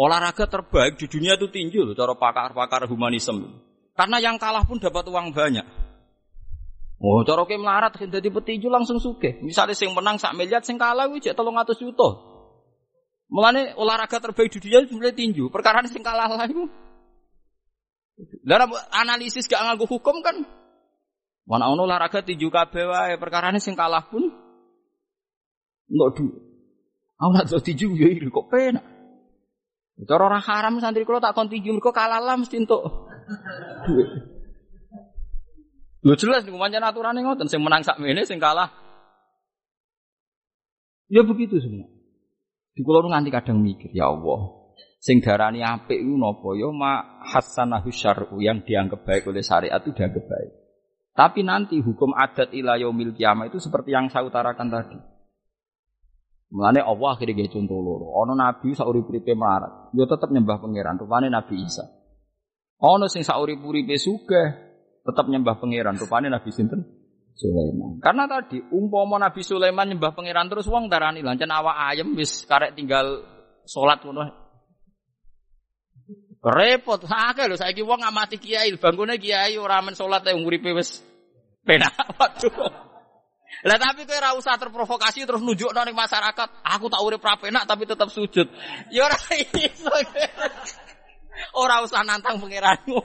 olahraga terbaik di dunia itu tinju loh, cara pakar-pakar humanisme. Karena yang kalah pun dapat uang banyak. Oh, cara ke melarat jadi petinju langsung suke. Misalnya sing menang sak miliar, sing kalah wis tolong atus juta. Mulane olahraga terbaik di dunia itu tinju. Perkara sing kalah lah itu dalam analisis gak nganggo hukum kan. Mana ono olahraga tinju kabeh wae perkarane sing kalah pun enggak du. Aku nak tinju ya iri kok penak. Cara orang haram santri kula tak kon tinju mergo kalah lah mesti entuk. Lho jelas niku pancen aturane ngoten sing menang sak mene sing kalah. Ya begitu semua. Di kula nganti kadang mikir, ya Allah, Sing darani apik iku napa ya ma hasanahu syar'u yang dianggap baik oleh syariat itu dianggap baik. Tapi nanti hukum adat ila yaumil kiamah itu seperti yang saya utarakan tadi. Mulane Allah akhirnya gaya contoh loro. Ono nabi saurip-uripe melarat, yo tetap nyembah pangeran, rupane Nabi Isa. Ono sing saurip-uripe sugih, tetap nyembah pangeran, rupane Nabi sinten? Sulaiman. Karena tadi umpama Nabi Sulaiman nyembah pangeran terus wong darani lancen awak ayam wis karek tinggal salat ngono. Repot akeh lho saiki wong ngamati kiai, bangkune kiai ora men salat e uripe wis penak. [LAUGHS] Waduh. Lah tapi kowe ora usah terprovokasi terus nunjukno ning masyarakat, aku tak urip ra penak tapi tetap sujud. Ya ora iso. [LAUGHS] Ora usah nantang pangeranmu.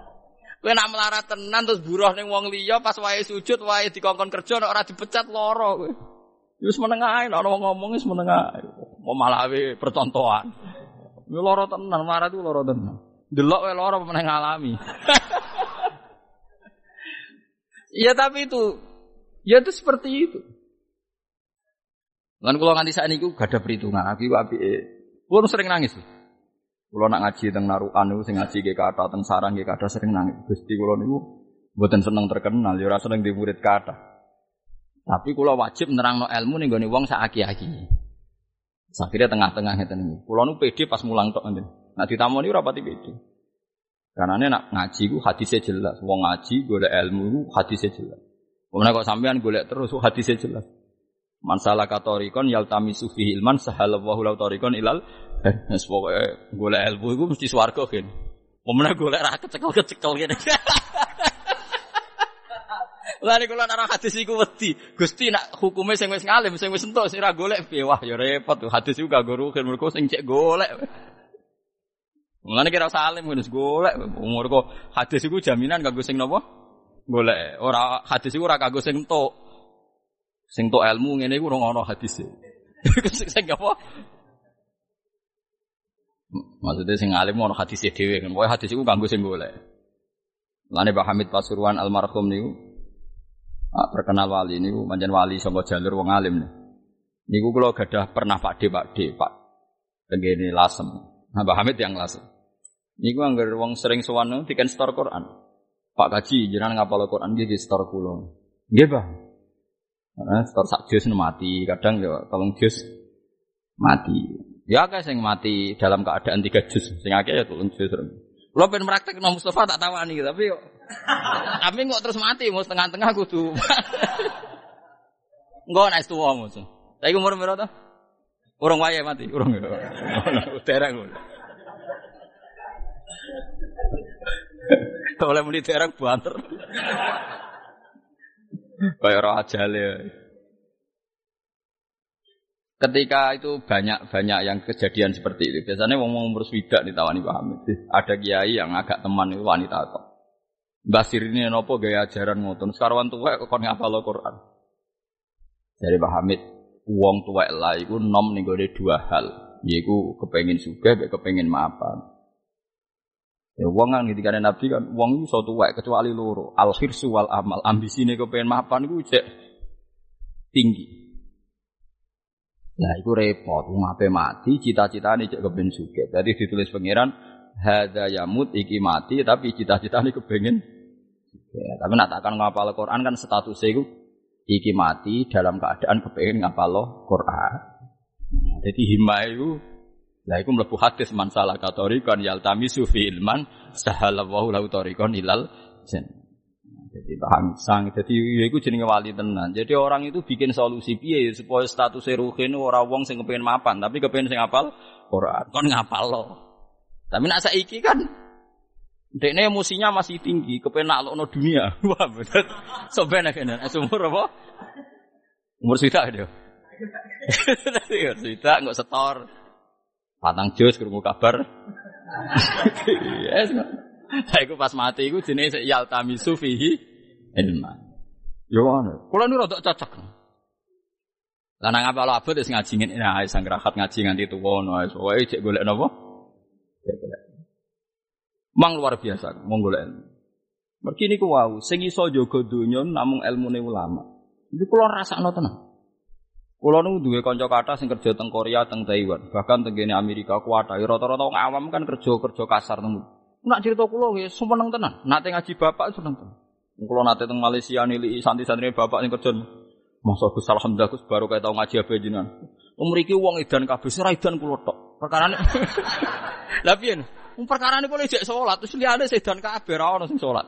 [LAUGHS] Kowe nak melarat tenan terus buruh ning wong liya pas wae sujud wae dikongkon kerja nek ora dipecat lara kowe. Wis meneng ae nek ono ngomong wis meneng ae. Mau malah percontohan. Lara tenan, melarat itu lara tenan. Delok wae lara meneng ngalami. Iya [LAUGHS] tapi itu ya itu seperti itu. Lan kula nganti saat niku gak ada perhitungan. Aku apike. Kulo sering nangis. Kulo nak ngaji teng narukan niku sing ngaji ge kata teng sarang ge kata sering nangis. Gusti kulo niku mboten seneng terkenal, ya ora seneng di murid kata. Tapi kulo wajib nerangno ilmu ning gone wong sak aki-aki. Akhirnya tengah-tengah ngeten niku. Kulo nu pede pas mulang tok ngeten. Nak ditamoni ora pati pede. Karena nak ngaji ku hadisnya jelas. Wong ngaji golek ilmu ku hadisnya jelas. Kemudian kok sampean golek terus hadisnya jelas. Mansalah katorikon yaltami sufi ilman sahalallahu lau torikon ilal Wes pokoke golek ilmu iku mesti swarga kan. Pemenang golek ra kecekel-kecekel ngene. [LAUGHS] Lha kula nara hadis iku wedi. Gusti nak hukume sing wis ngalim, sing wis entuk sing ra golek wah ya repot tuh. Hadis iku gak rugen mergo sing cek golek. Mulane kira salim wis golek umur kok hadis iku jaminan kanggo sing napa? Golek. Ora hadis iku ora kanggo sing entuk. Sing entuk ilmu ngene iku ora ono hadise. [LAUGHS] Sing apa? Maksudnya sing alim ono hadis dhewe kan. Pokoke hadis iku kanggo sing golek. Lane Pak Hamid Pasuruan almarhum niku ah, terkenal wali niku manjen wali saka jalur wong alim nih. Niku kula gadah pernah Pak D Pak D Pak tengene lasem. Nah Pak Hamid yang lasem. Niku anggar wong sering sowan diken store Quran. Pak Kaji jenengan ngapal Quran di store kula. Nggih, Pak. Nah, store sak jus mati, kadang ya tolong jus mati. Ya akeh sing mati dalam keadaan tiga jus, sing akeh ya turun jus. Lo pengen praktek no Mustafa tak tawani tapi yo [LAUGHS] tapi kok terus mati mau setengah-tengah kudu. [LAUGHS] Enggak naik tua musuh. Tapi umur berapa? Urung waya mati, urung. [LAUGHS] Terang. Oleh muni terang banter. Kayak roh ajale. Ketika itu banyak-banyak yang kejadian seperti itu. Biasanya ngomong umur swidak ditawani Pak Hamid. Ada kiai yang agak teman itu wanita kok. Mbah ini nopo gaya ajaran ngoten. Sekarang tua kok ngapal Quran. Dari Pak Hamid, uang tua lah iku nom nih gue dua hal. Yaiku kepengin suka, kepengin maafan. Ya uang kan ketika Nabi kan itu suatu wae kecuali loro. Al wal amal. Ambisi nih kepengen maafan itu cek tinggi. Nah, itu repot. Ape mati, cita-citane cek keben sugih. Jadi ditulis pangeran hadza yamut iki mati tapi cita-citane kepengin ya, tapi nak takkan ngapal Quran kan statusnya itu iki mati dalam keadaan kepengin ngapal Quran. Jadi himma itu lah iku mlebu hadis man salah katorikan yaltamisu ilman sahalallahu lahu tariqan ilal. Jadi paham sang. Jadi ya itu jenenge wali tenan. Jadi orang itu bikin solusi piye supaya status ruhin ora wong sing kepengen mapan, tapi kepengen sing apal Quran. Kon ngapal lo. Tapi nak saiki kan Dekne emosinya masih tinggi, kepengen naklokno dunia. [LAUGHS] Wah, bener. Sobene kene. Umur apa? Umur sita dia. [LAUGHS] Umur sita nggak setor. Patang jos krungu kabar. [LAUGHS] Yes. [LAUGHS] Lah iku pas mati iku jenenge yaltamisu fihi ilman. Yo ngono. Kula niku rada cocok. Lah nang apa abot wis ngaji ngene nah sang rahat ngaji nganti tuwa ngono wis wae cek golek napa? Cek golek. Mang luar biasa mong golek ilmu. Mergi niku wau sing iso jaga donya namung ilmune ulama. Iki kula rasakno tenan. Kulo nu duwe kanca kathah sing kerja teng Korea, teng Taiwan, bahkan teng Amerika kuwata. Rata-rata wong awam kan kerja kerja kasar teng Nak cerita kulo nggih seneng tenan. Nate ngaji bapak seneng tenan. Kulo nate teng Malaysia nili santri-santri bapak sing kerja. Masa Gus alhamdulillah Gus baru kayak tau ngaji apa jenengan. Umriki wong edan kabeh ora edan kulo tok. Perkarane [LAUGHS] Lah piye? Wong perkarane kulo jek salat terus liyane sedan kabeh ora ono sing salat.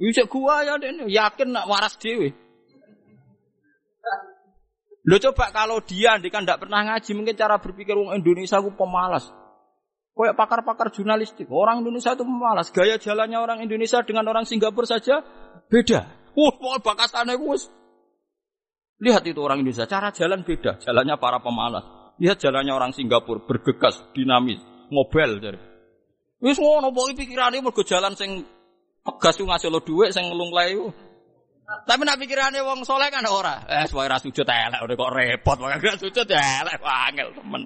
Iki gua ya dene yakin nak waras dhewe. Lo coba kalau dia kan tidak pernah ngaji, mungkin cara berpikir orang Indonesia itu pemalas. Kayak pakar-pakar jurnalistik, orang Indonesia itu pemalas. Gaya jalannya orang Indonesia dengan orang Singapura saja beda. Wah, mau bakasannya gus. Lihat itu orang Indonesia, cara jalan beda. Jalannya para pemalas. Lihat jalannya orang Singapura, bergegas, dinamis, ngobel. Jadi. Wis ngono pokoke pikirane mergo jalan sing tegas lo dhuwit sing nglunglae tapi nak pikirane wong soleh kan ora. Eh, supaya ra sujud udah kok repot, gak sujud elek, angel temen.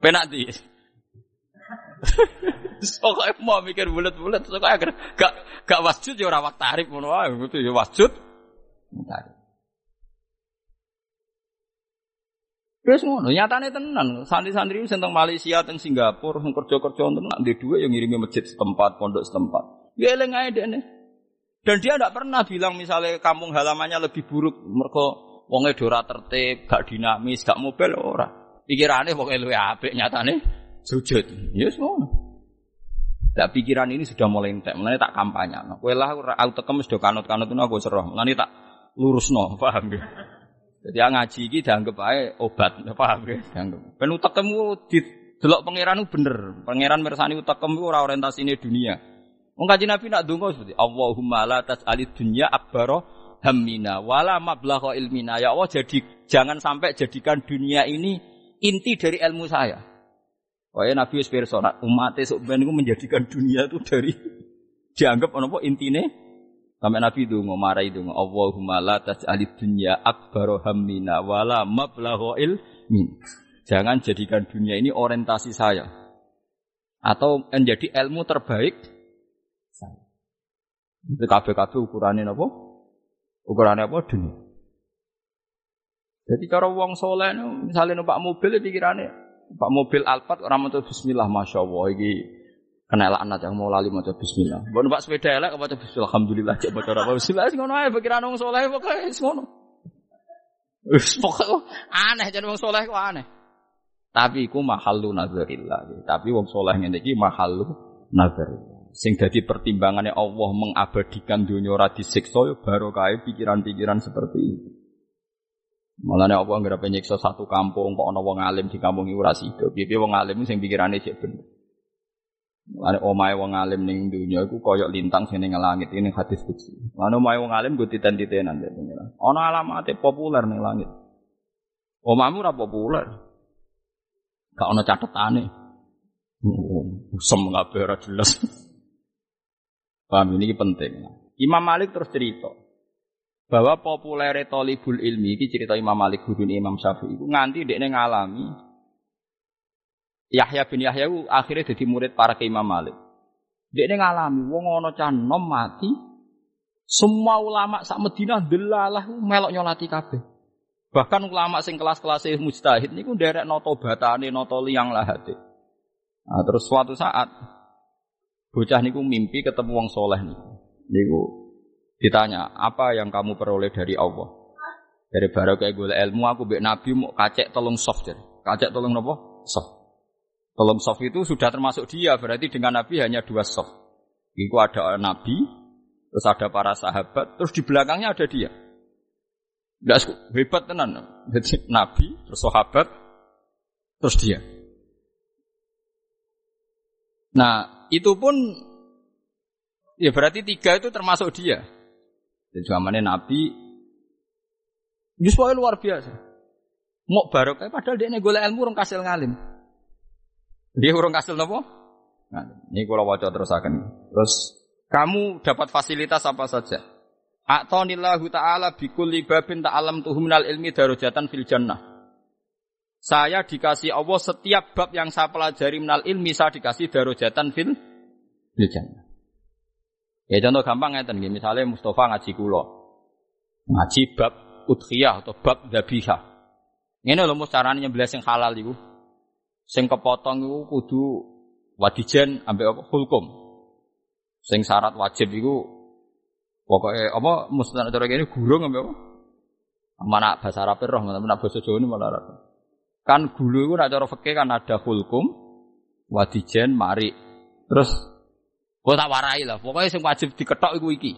Penak di. [LAUGHS] Soalnya mau mikir bulat-bulat, soalnya agar gak gak wasjud ya ora wak tarif ngono wae, itu ya wasjud. Tarif. Terus ngono, nyatane tenan. Santri-santri sing teng Malaysia, teng Singapura, sing kerja-kerja tenan di dua yang ngirimi masjid setempat, pondok setempat. Ya eling ae dene. Dan dia tidak pernah bilang misalnya kampung halamannya lebih buruk mereka wonge dora tertib, gak dinamis, gak mobil ora. Pikirannya wonge luwe apik nyatane sujud. Ya yes, ngono. Tak pikiran ini sudah mulai entek, mulai tak kampanye. Nah, kowe lah aku tekem do kanut-kanut aku seroh. Mulane tak lurusno, [LAUGHS] paham ya? Jadi ngaji iki dianggap ae obat, paham ya? Dianggap. Ben utekmu di delok pangeran bener. Pangeran mirsani utekem ora orientasine dunia. Wong kanjeng Nabi nak donga seperti Allahumma la tas'alid dunya akbaro hammina wala mablagha ilmina. Ya Allah jadi jangan sampai jadikan dunia ini inti dari ilmu saya. Wah Nabi wis pirsa umat sok ben menjadikan dunia itu dari [LAUGHS] dianggap apa intine sampai Nabi itu ngomarai itu Allahumma la tas'alid dunya akbaro hammina wala mablagha ilmin. Jangan jadikan dunia ini orientasi saya atau menjadi ilmu terbaik itu kabeh-kabeh ukurannya apa? Ukurannya apa? Dunia. Jadi cara wong soleh misalnya numpak mobil pikirannya Pak mobil Alphard orang mau Bismillah, masya Allah, ini kena laknat yang mau lali mau Bismillah. Mau numpak sepeda elek apa Bismillah, Alhamdulillah, coba cara apa Bismillah, ngono aja pikiran wong soleh pokoknya ngono. Pokoknya aneh jadi wong soleh kok aneh. Tapi iku mahalu nazarillah. Tapi wong soleh ngene iki mahalu nazarillah sing dadi pertimbangannya Allah mengabadikan dunia ora disiksa ya barokah pikiran-pikiran seperti itu. Malah nek Allah nggak penyiksa satu kampung kok ana wong alim di kampung iku ora sida. Piye wong alim sing pikirane sik bener. Mulane omahe wong alim ning dunia iku koyok lintang sing ning langit ini hadis fiksi. Mulane omahe wong alim go titen-titenan ya pengira. Ana alamate populer ning langit. Omamu ora populer. Gak ana catetane. Usem kabeh ora jelas. [LAUGHS] Paham ini penting. Imam Malik terus cerita bahwa populer tolibul ilmi ini cerita Imam Malik guru Imam Syafi'i itu nganti dia ngalami Yahya bin Yahya itu akhirnya jadi murid para ke Imam Malik. Dia ngalami wong ono nom mati semua ulama sak Madinah delalah melok nyolati kabeh. Bahkan ulama sing kelas-kelas mujtahid niku nderek noto batane noto liang lahate. Nah, terus suatu saat Bocah niku mimpi ketemu wong soleh niku. Niku ditanya, apa yang kamu peroleh dari Allah? Dari baru kayak gue ilmu aku bek nabi mau kacek tolong soft jadi. Kacek tolong nopo soft. Tolong soft itu sudah termasuk dia berarti dengan nabi hanya dua soft. Iku ada nabi, terus ada para sahabat, terus di belakangnya ada dia. Tidak hebat tenan. Jadi nabi, terus sahabat, terus dia. Nah, itu pun ya berarti tiga itu termasuk dia. Jadi zamannya Nabi justru luar biasa. Mau barokah padahal dia golek ilmu orang kasil ngalim. Dia orang kasil nopo? Nah, ini kalau wajah terus akan. Terus kamu dapat fasilitas apa saja? A'tonillahu ta'ala bikul libabin ta'alam tuhumnal ilmi darujatan fil jannah. Saya dikasih Allah setiap bab yang saya pelajari minal ilmi saya dikasih darujatan fil fil jannah. Ya contoh gampang ya nggih, misalnya Mustafa ngaji kula. Ngaji bab udhiyah atau bab dzabihah. Ngene lho mus carane nyembelih sing halal iku. Sing kepotong iku kudu wadijen ambek apa hulkum. Sing syarat wajib iku pokoknya apa mustahil cara ini gurung ambek apa? Mana bahasa Arab roh, mana bahasa Jawa ini malah. Kan gulu itu nak cara fikih kan ada hulkum, wadijen, mari. Terus gue tak warai lah. Pokoknya yang wajib diketok iku iki.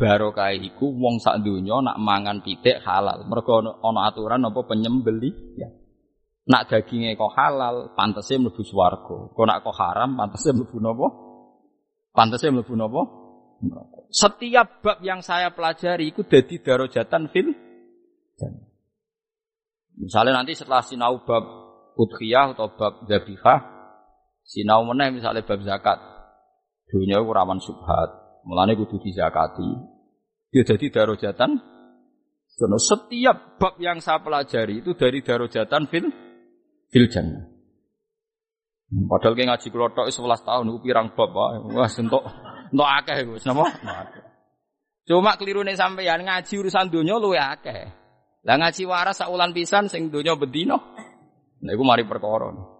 barokah iku wong sak donya nak mangan pitik halal. Mergo ana aturan apa penyembeli ya. Nak dagingnya kok halal, pantasnya mlebu swarga. Kok nak kok haram, pantasnya mlebu napa? Pantasnya mlebu napa? Setiap bab yang saya pelajari itu dadi darajatan fil Misalnya nanti setelah sinau bab udhiyah atau bab dzabihah, sinau meneh misalnya bab zakat. Dunia itu rawan subhat, mulane kudu dizakati. Dia jadi darajatan karena setiap bab yang saya pelajari itu dari darajatan fil fil jannah. Padahal kayak ngaji kelotok 11 tahun itu pirang bab wah sentok entuk akeh iku napa? Cuma keliru nih sampeyan ngaji urusan dunia luwe akeh. Lah ngaji waras saulan pisan sing donya bedino. Nah iku mari perkara.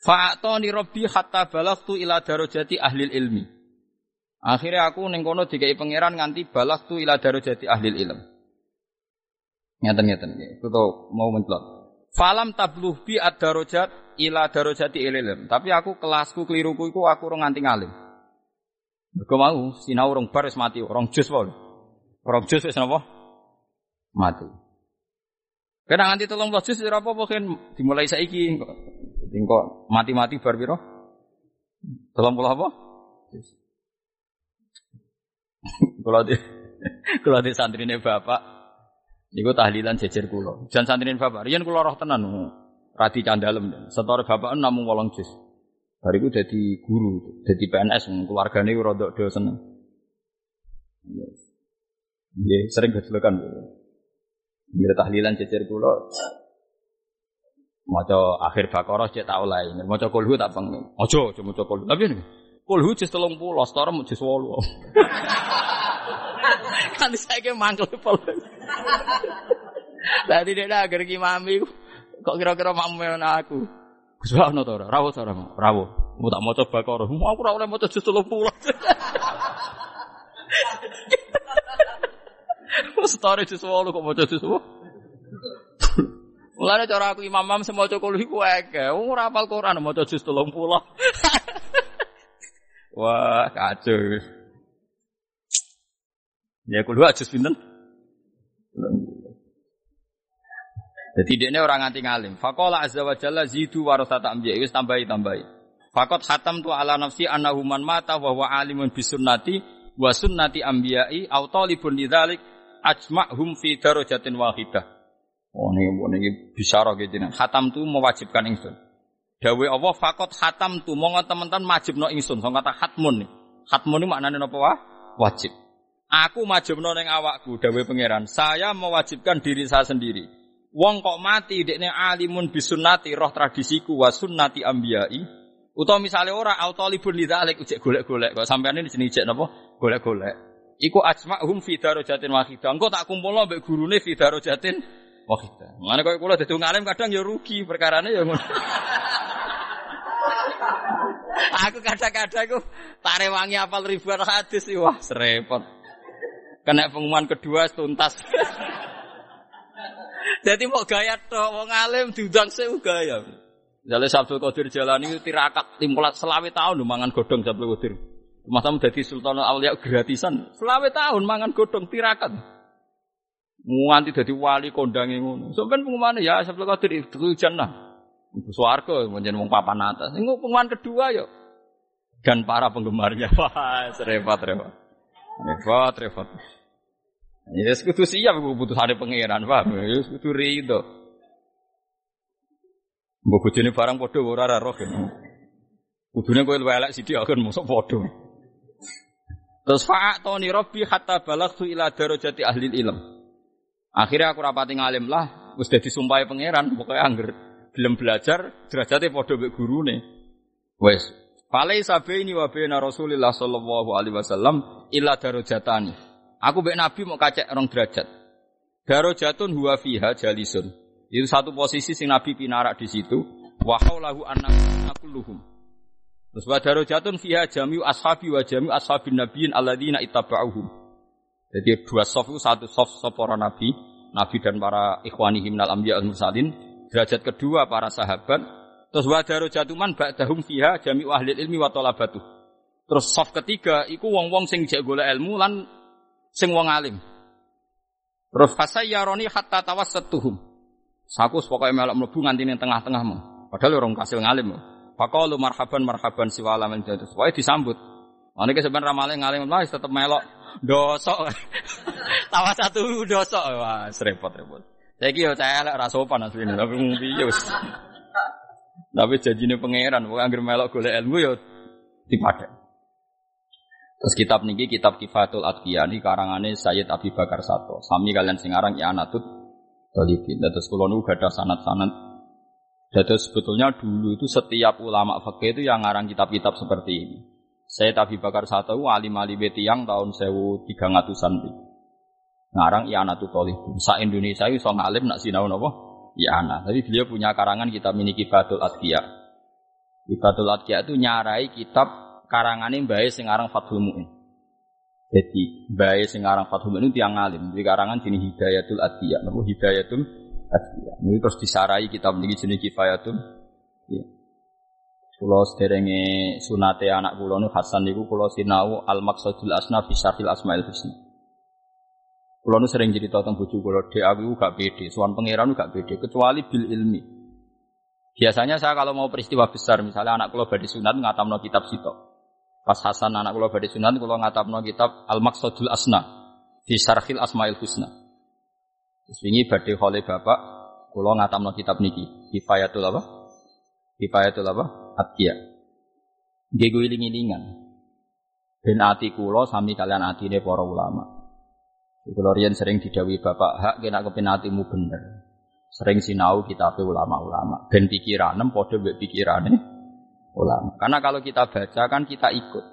Fa'atoni rabbi hatta balagtu ila darajati ahli ilmi. Akhirnya aku ning kono dikai pangeran nganti balagtu ila darajati ahli ilm. Ngeten-ngeten Itu tuh mau mencelok. Falam tabluh bi ad-darajat ila darajati ilm. Tapi aku kelasku keliruku iku aku ora nganti ngalim. Mergo mau sinau rong bar mati, rong jus wae. Rong jus wis napa? mati. Kena nganti tolong juz ora apa-apa dimulai saiki kok. Mati-mati bar piro? Tolong puluh apa? Kalau di [LAUGHS] kalau di santrine bapak, niku tahlilan jejer kulo. Jan santrine bapak, riyen kulo roh tenan, radi candalem. Setor bapak namung wolong juz. Bariku jadi guru, jadi PNS, keluargane rodok do seneng. Iya, sering gejelekan. Bila tahlilan cecer kula maca akhir Baqarah cek tak oleh. Maca kulhu tak pengen. Aja aja maca kulhu. Tapi ini kulhu jus 30, setara jus 8. Kan saiki mangkel pol. [LAUGHS] Tadi dia agar mami kok kira-kira mamu aku. Gus ono to ora? Rawuh ora? Rawuh. Mau tak maca Baqarah. Aku ora oleh maca jus 30. Setore jus 8 kok maca jus 8. Mulane cara aku imam-imam semua cokol iku akeh. Wong ora hafal Quran maca jus [LAUGHS] 30. Wah, kacau. Ya kulo aja pinten? Jadi dia ini orang nganti ngalim. Fakola azza wa jalla zidu warasata ambiya. Wis tambahi tambahi. Fakot hatam tu ala nafsi annahu man mata wa huwa alimun bisunnati wa sunnati ambiyai au talibun lidzalik ajma'hum fi darajatin wahidah. Oh ini, ini bisyarah gitu nih. Hatam tu mewajibkan ingsun. Dawe Allah fakot hatam tu mau teman-teman wajib no ingsun. So kata hatmun nih. Hatmun ini maknanya apa wah? Wajib. Aku wajib no neng awakku. Dawe pangeran. Saya mewajibkan diri saya sendiri. Wong kok mati dekne alimun bisunati roh tradisiku wa sunnati ambiyai. Utawa misalnya ora autalibun lidzalik ujek golek-golek. Kok sampean ini jenenge ijek napa? Golek-golek. Iku ajma'hum fi darajatin wahidah. Engko tak kumpulno mbek gurune fi darajatin wahidah. Mane koyo kula dadi ngalim kadang ya rugi perkarane ya ngono. [LAUGHS] aku kadang-kadang aku tak rewangi apal ribuan hadis sih wah serepot. Kena pengumuman kedua tuntas. [LAUGHS] Jadi mau gaya toh, mau ngalim diundang saya gaya. Jadi Sabtu Qadir Jalani tirakat timbulat selawe tahun mangan godong Sabtu Qadir. Masa menjadi Sultan Aulia gratisan. Selawe tahun mangan godong tirakat. Nganti jadi wali kondangi ngono. Sampeyan pengumuman ya Sabtu Qadir itu jannah. Ibu swarga menjadi wong papan atas. Ini pengumuman kedua yo. Dan para penggemarnya. [LAUGHS] Wah, repot repot. Repot repot. Ya sekutu siap butuh ada pangeran, paham? Ya sekutu rido. Mbok bojone barang padha ora ora roh. Kudune kowe luwih elek sithik akan mosok padha. Terus fa'atoni rabbi hatta balagtu ila darajati ahli ilm. Akhirnya aku rapati ngalim lah, wis dadi sumpahe pangeran, pokoknya angger gelem belajar derajate padha mek gurune. Wes, Falai sabaini wa baina Rasulillah sallallahu alaihi wasallam illa darajatani. Aku mbek Nabi mau kacek rong derajat. Darajatun huwa fiha jalisun. Itu satu posisi sing Nabi pinarak di situ. Wa haulahu kulluhum. Terus wa darajatun fiha jami'u ashabi wa jami'u ashabin nabiyyin alladzina ittaba'uhum. Jadi dua soft itu satu soft soft para nabi, nabi dan para ikhwanihim minal anbiya al mursalin. Derajat kedua para sahabat. Terus wa darajatuman ba'dahum fiha jami'u ahli ilmi wa talabatuh. Terus soft ketiga iku wong-wong sing jek golek ilmu lan sing wong alim. Terus fasayyaroni hatta tawassatuhum. Saku pokoke melok mlebu nganti ning tengah-tengahmu. Padahal orang kasil ngalim. Faqalu marhaban marhaban siwa alamin jadus. Pokoke disambut. Iki sampean ramale ngalim lah tetep melok dosok. Tawa satu dosok. Wah, repot-repot. Saiki yo saya elek ra sopan asline, tapi piye wis. Tapi janjine pangeran, pokoke anggere melok golek ilmu yo dipadek. Terus kitab niki kitab Kifatul Atqiya ini karangane Sayyid Abi Bakar Sato. Sami kalian sing aran I'anatut Talibin. Terus kula nu gadah sanad-sanad. Jadi sebetulnya dulu itu setiap ulama fakih itu yang ngarang kitab-kitab seperti ini. Sayyid Abi Bakar Sato alim alim yang tahun 1300-an Ngarang I'anatut Talibin. Sa Indonesia itu so ngalim nak sinau napa? I'ana. Tapi beliau punya karangan kitab ini Kifatul Atqiya. Kifatul Atqiya itu nyarai kitab karangane mbae sing aran Fathul Muin. Jadi mbae sing aran Fathul Muin itu tiang alim. Di karangan jenis Hidayatul Adiyah. Napa Hidayatul Adiyah. Ini terus disarai kitab niki jenis Kifayatul. Ya. Kulo sederenge sunate anak kulo nu Hasan niku kulo sinau Al Maqsadul Asna fi Syarhil Asmaul Husna. Kulo nu sering cerita tentang bojo kulo, dek aku gak pede, suan pangeran gak pede kecuali bil ilmi. Biasanya saya kalau mau peristiwa besar, misalnya anak kulo badhe sunat ngatamno kitab sitok. Pas Hasan anak kula badhe sunan kula ngatapno kitab Al Maqsadul Asna di Syarhil Asmaul Husna. Terus wingi badhe khole bapak kula ngatamno kitab niki Kifayatul apa? Kifayatul apa? Atqiya. Nggih iling-ilingan. Ben ati kula sami kalian atine para ulama. Kula riyen sering didawi bapak, hak kena kepen atimu bener. Sering sinau kitab ulama-ulama. Ben pikiranem padha mbek pikirane ulama. Karena kalau kita baca kan kita ikut.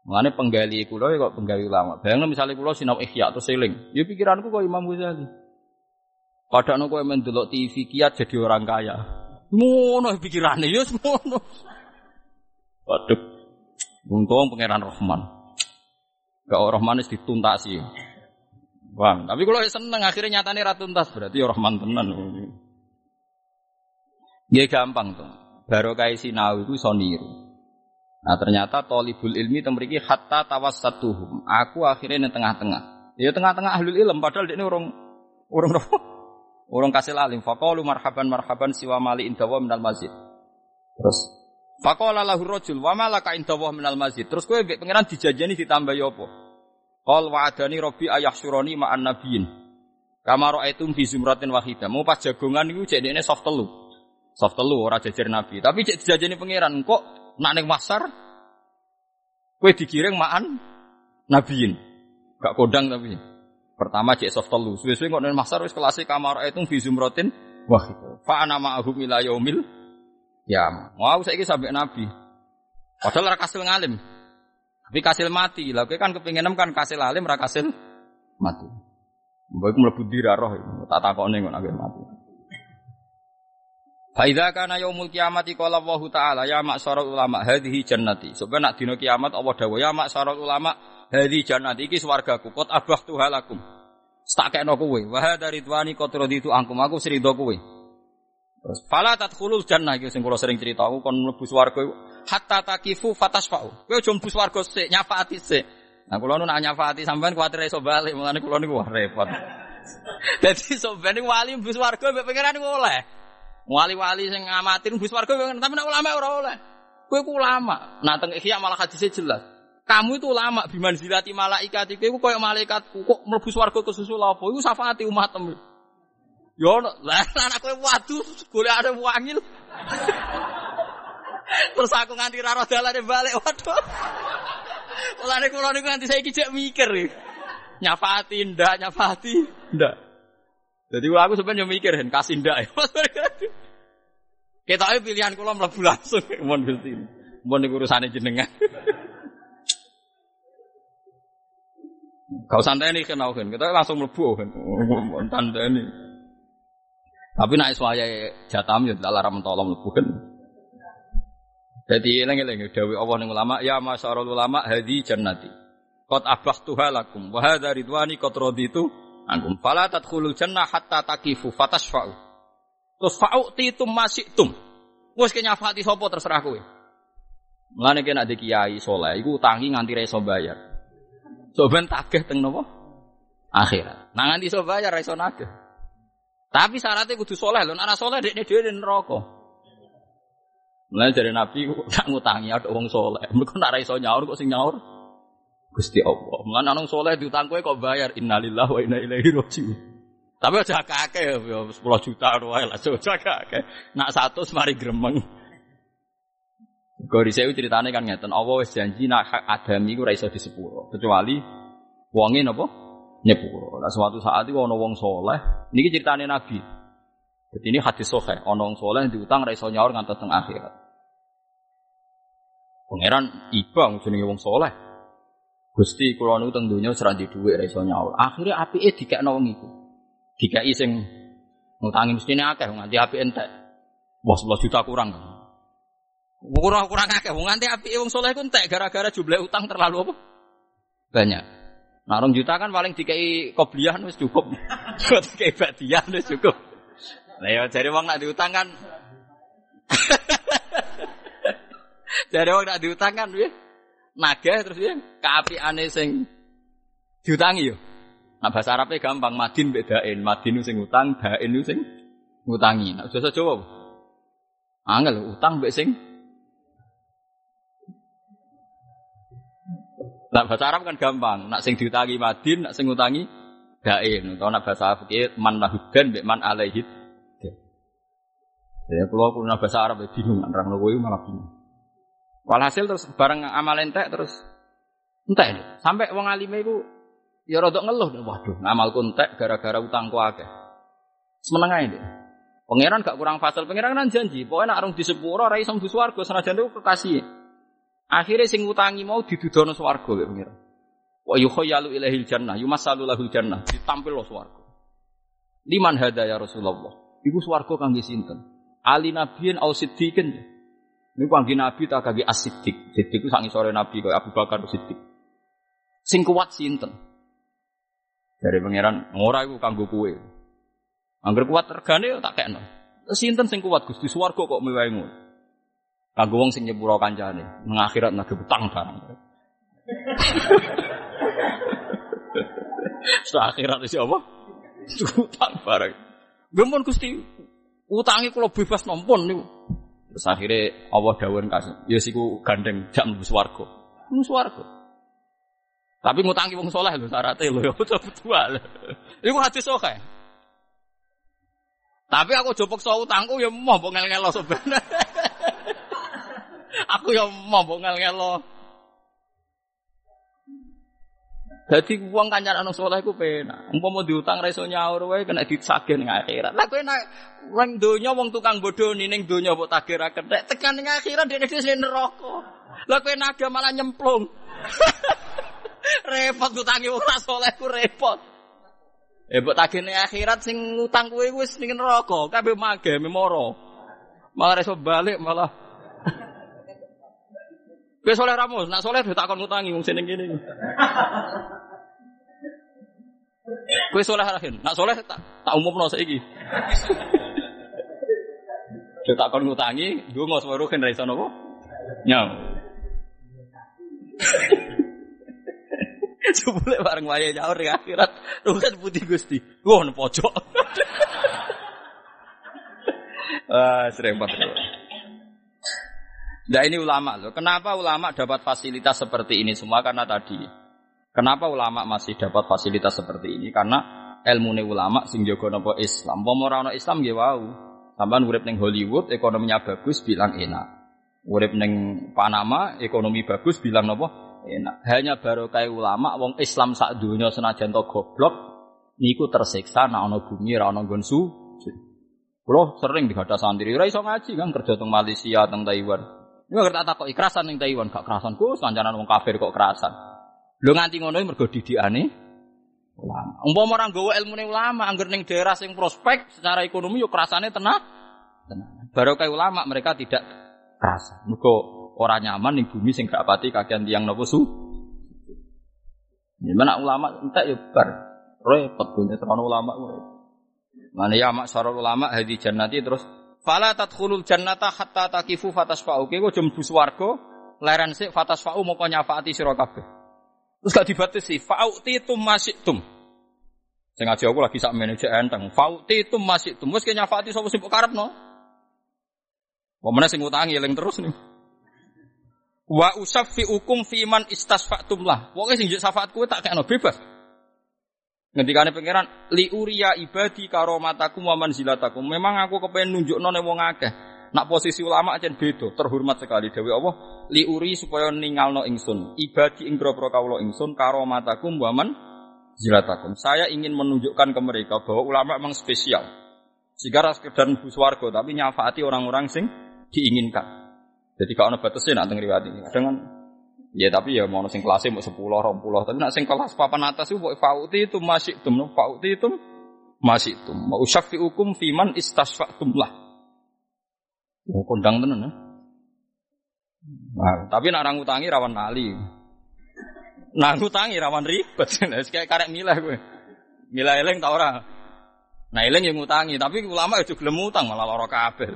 Mengenai penggali kulo ya kok penggali ulama. Bayangno misalnya kulo sinau ikhya atau seling, ya pikiranku kok Imam Ghazali. Padahal kowe mendelok TV kiat jadi orang kaya. Ngono pikirannya ya ngono. Waduh. Untung pangeran Rahman. Gak Rahman itu dituntasi. Bang, tapi kalau seneng akhirnya nyatanya ratuntas berarti ya Rahman tenan. Ya gampang tuh barokah sinau itu iso niru. Nah ternyata tolibul ilmi temriki hatta tawassatuhum. Aku akhirnya di tengah-tengah. Ya tengah-tengah ahlul ilm padahal ini orang orang orang kasih alim. Faqalu marhaban marhaban siwa mali indawa minal masjid. Terus Faqala lahu rajul wa malaka indawa minal masjid. Terus kowe mbek pangeran dijajani ditambah ya apa? Qal wa'adani rabbi ayahsyurani ma'an nabiyyin. Kama ra'aitum fi zumratin wahidah. Mau pas jagongan niku cek dekne soft telu. Soft telu ora jajar Nabi. Tapi cek dijajani pangeran kok nak ning pasar kue dikiring maan nabiin. Gak kodang tapi. Pertama cek soft telu. Suwe-suwe kok ning pasar wis kelas kamar itu fi zumratin wah itu. Fa ana ma'ahum ila yaumil ya. Mau saiki sampai Nabi. Padahal ora kasil ngalim. Tapi kasil mati. Lah kowe kan kepengin kan kasil alim ora kasil mati. Mbok mlebu dirarah tak takokne kok nek mati. Faidha kana yaumul kiamati qala Allah taala ya maksara ulama hadhihi jannati. Sebab nak dina kiamat Allah dawuh ya maksara ulama hadhihi jannati iki swargaku kot abah tuhalakum. Tak kekno kowe. Wa hadza ridwani qad raditu angkum aku srido kowe. Terus fala tadkhulul jannah iki sing kula sering cerita aku kon mlebu swarga hatta takifu fatasfa'u. Kowe aja mlebu swarga sik nyafaati sik. Nah kula nu nak nyafaati sampean kuwatir iso bali mulane kula niku repot. [LAUGHS] Dadi sampean wali mlebu swarga mbek pangeran oleh. Wali-wali sing ngamatin bus warga tapi nak ulama ora oleh. Kowe ku ulama. Nah teng malah hadisnya jelas. Kamu itu ulama biman zilati malaikat iku koyo malaikatku kok mlebu swarga kesusul apa? Iku syafaati umatem. Yo [LAUGHS] lah anak kowe waduh golek ada wangil. [LAUGHS] Terus aku nganti ra dalane balik waduh. [LAUGHS] Mulane kula niku nganti saiki jek mikir. Nyafati ndak, nyafati ndak. Jadi aku sebenarnya mikir, kasih ndak ya. Kita ayo pilihan kula mlebu langsung mon Gusti. Mon niku jenengan. Kau santai nih kenal kan, kita langsung mlebu kan, tanda ini. Tapi nak suaya jatam ya tidak larang mentolong mlebu kan. Jadi lengi-lengi dawi Allah ning ulama, ya masyarul ulama hadi jannati. Qad abahtuha lakum wa hadza ridwani qad raditu ankum. Fala tadkhulul jannah hatta takifu fatasfa'u. Terus fa'uti tum masih tum. Wes kenya fati sopo terserah kowe. Mulane kena di kiai soleh, iku utangi nganti reso bayar. Soben tagih teng nopo? Akhirat. Nah nganti iso bayar reso nagih. Tapi syaratnya kudu soleh lho, anak soleh dekne dhewe neraka. Mulane dari Nabi [LAUGHS] nak ngutangi ada wong soleh. Mereka nak reso nyaur kok sing nyaur? Gusti Allah. Mulane ana soleh diutang kowe kok bayar innalillahi wa inna ilaihi rajiun. Tapi aja kakek ya 10 juta wae lah aja kakek. Nak satu semari gremeng. Gori saya ceritanya kan ngeten, Allah wis janji nak hak adami iku ora iso disepuro, kecuali wonge napa nyepuro. Nah suatu saat itu ana wong soleh, niki ceritane Nabi. Jadi ini hadis sahih, ana wong soleh diutang ora nyaur ngantos teng akhirat. Pangeran iba jenenge wong soleh. Gusti kula niku teng donya ora di dhuwit ora iso nyaur. Akhire apike dikekno wong iku. Dikai sing ngutangi mestine akeh nganti apike entek. Wah 11 juta kurang kan. Kurang kurang akeh wong nganti apike wong saleh ku entek gara-gara jumlah utang terlalu apa? Banyak. Nah, juta kan paling dikai kobliyah wis cukup. [LAUGHS] dikai badiah wis cukup. Lah ya jare wong nak diutang kan [LAUGHS] Jare wong nak diutang kan piye? Nagih terus piye? Kaapiane sing diutangi yo. Nah bahasa Arabnya gampang, madin bedain, madin sing utang, dain sing ngutangi. Nah, bahasa Jawa Angel utang mbek sing Nah bahasa Arab kan gampang, nak sing diutangi madin, nak sing ngutangi dain. Atau nak bahasa fikih man lahudan mbek man alaihid. Ya kalau aku bahasa Arab ya bingung, orang kowe malah bingung. Walhasil terus bareng amal entek terus entek sampai wong alime iku Ya rodok ngeluh, waduh, ngamalku entek gara-gara utangku akeh. Semeneng ae deh. Pangeran gak kurang fasal, pangeran kan janji, pokoknya nak arung di sepuro, rai iso swarga senajan itu kekasih. Akhirnya sing utangi mau didudono swarga ya pangeran. Wa yukhayyalu ilahil jannah, yumasalu lahul jannah, ditampil lo swarga. Liman hada ya Rasulullah. Iku swarga kangge sinten? Ali nabiyin au siddiqin. Ini kangge nabi tak kangge as-siddiq. Siddiq ku sangi sore nabi kaya Abu Bakar Siddiq. Sing kuat sinten? Dari pangeran, ora iku kanggo kowe. Angger kuat regane tak kekno. Sinten sing kuat Gusti swarga kok ngono. Kanggo wong sing nyepuro kancane, nang akhirat nang utang barang. [LAUGHS] Setelah akhirat iki apa? Utang barang. Gempon Gusti, utangi kula bebas nompon niku. Terus akhirnya Allah dawuh kasih, ya siku gandeng jam mlebu swarga. Mlebu swarga. Tapi ngutangi wong soleh lho syaratnya lho ya betul betul. Iku hadis soleh. Tapi aku jopok so utangku ya mau mbok ngel-ngelo sebenarnya. [LAUGHS] aku ya mau mbok ngel-ngelo. Jadi uang kancan anu soleh ku penak. Umpama diutang ra iso nyaur wae kena disagih ning akhirat. Lah kowe nek wong donya wong tukang bodoh ning donya mbok tagih ra kethek tekan ning akhirat dene dhewe neraka. Lah kowe naga malah nyemplung. [LAUGHS] repot ngutangi ora saleh ku repot. Eh mbok tagene akhirat sing ngutang kuwi wis ning neraka, kabeh mage memoro. Malah iso balik malah. Kowe saleh ramus, nak saleh takon ngutangi wong seneng kene. Kowe saleh rahin, nak saleh tak tak umumno saiki. Saya takon ngutangi, ndonga suwe ruhin ra iso napa? Nyam. [LAUGHS] Jebule bareng wayahe nyaur di akhirat, rugen putih Gusti. Wah, pojok. [LAUGHS] Ah, banget. Nah ini ulama loh. Kenapa ulama dapat fasilitas seperti ini semua? Karena tadi. Kenapa ulama masih dapat fasilitas seperti ini? Karena ilmu ulama sing jaga nopo Islam. Pomorano Islam gak wow. Sampai urip neng Hollywood ekonominya bagus bilang enak. Urip neng Panama ekonomi bagus bilang nopo enak. Hanya baru kayak ulama wong Islam sak dunia senajan to goblok niku tersiksa nak ana bumi ra ana nggon su. Kulo sering dihadap santri, ora iso ngaji kan kerja teng Malaysia, teng Taiwan. Ini tak takok ikrasan ning Taiwan, gak kerasan ku kancanan wong kafir kok kerasan. Lho nganti ngono mergo didikane ulama. Umpama ora nggawa ilmune ulama, angger ning daerah sing prospek secara ekonomi yo kerasane tenang. Tenang. Baru kayak ulama mereka tidak kerasan. Mergo Orang nyaman nih bumi sing gak pati kakean tiang nopo su. Gimana ulama entek ya bar. Repot terlalu ulama Mana ya mak sarul ulama hadi jannati terus fala tadkhulul jannata hatta takifu fatasfa'u. Kowe aja mlebu swarga leren sik fatasfa'u moko nyafaati sira kabeh. Terus gak dibatasi fa'uti tum tum. Sing ngaji aku lagi sak manajer enteng. Fa'uti tum tum. Wis nyafaati sapa sing karepno. Wong meneh sing utangi eling terus nih. Wa usaffi ukum fiman istasfa'tum lah. Pokoke sing syafaat kowe tak kekno bebas. Ngendikane pangeran li uriya ibadi karomatakum wa manzilatakum. Memang aku kepengen nunjukno ning wong akeh. Nak posisi ulama aja beda, terhormat sekali dewi Allah. Li uri supaya ningalno ingsun, ibadi ing grobro kaulo ingsun karomatakum wa manzilatakum. Saya ingin menunjukkan ke mereka bahwa ulama memang spesial. Jika sekedar nubus warga, tapi nyafaati orang-orang sing diinginkan. Jadi kalau ada batasnya nak riwayat ini. Kadang kan Ya tapi ya mau sing kelasnya mau sepuluh, rompuloh. Tapi nak sing kelas papan atas itu fauti itu masih tum, fauti itu masih tum. Mau syafi hukum fiman istasfatum lah. Oh, kondang tenan ya. Nah, tapi nak orang utangi rawan nali. Nah, ngutangi rawan ribet. [LAUGHS] Kayak karek milah gue. Milah eleng tau orang. Nah, eleng yang ngutangi, tapi ulama itu gelem utang malah lara kabeh.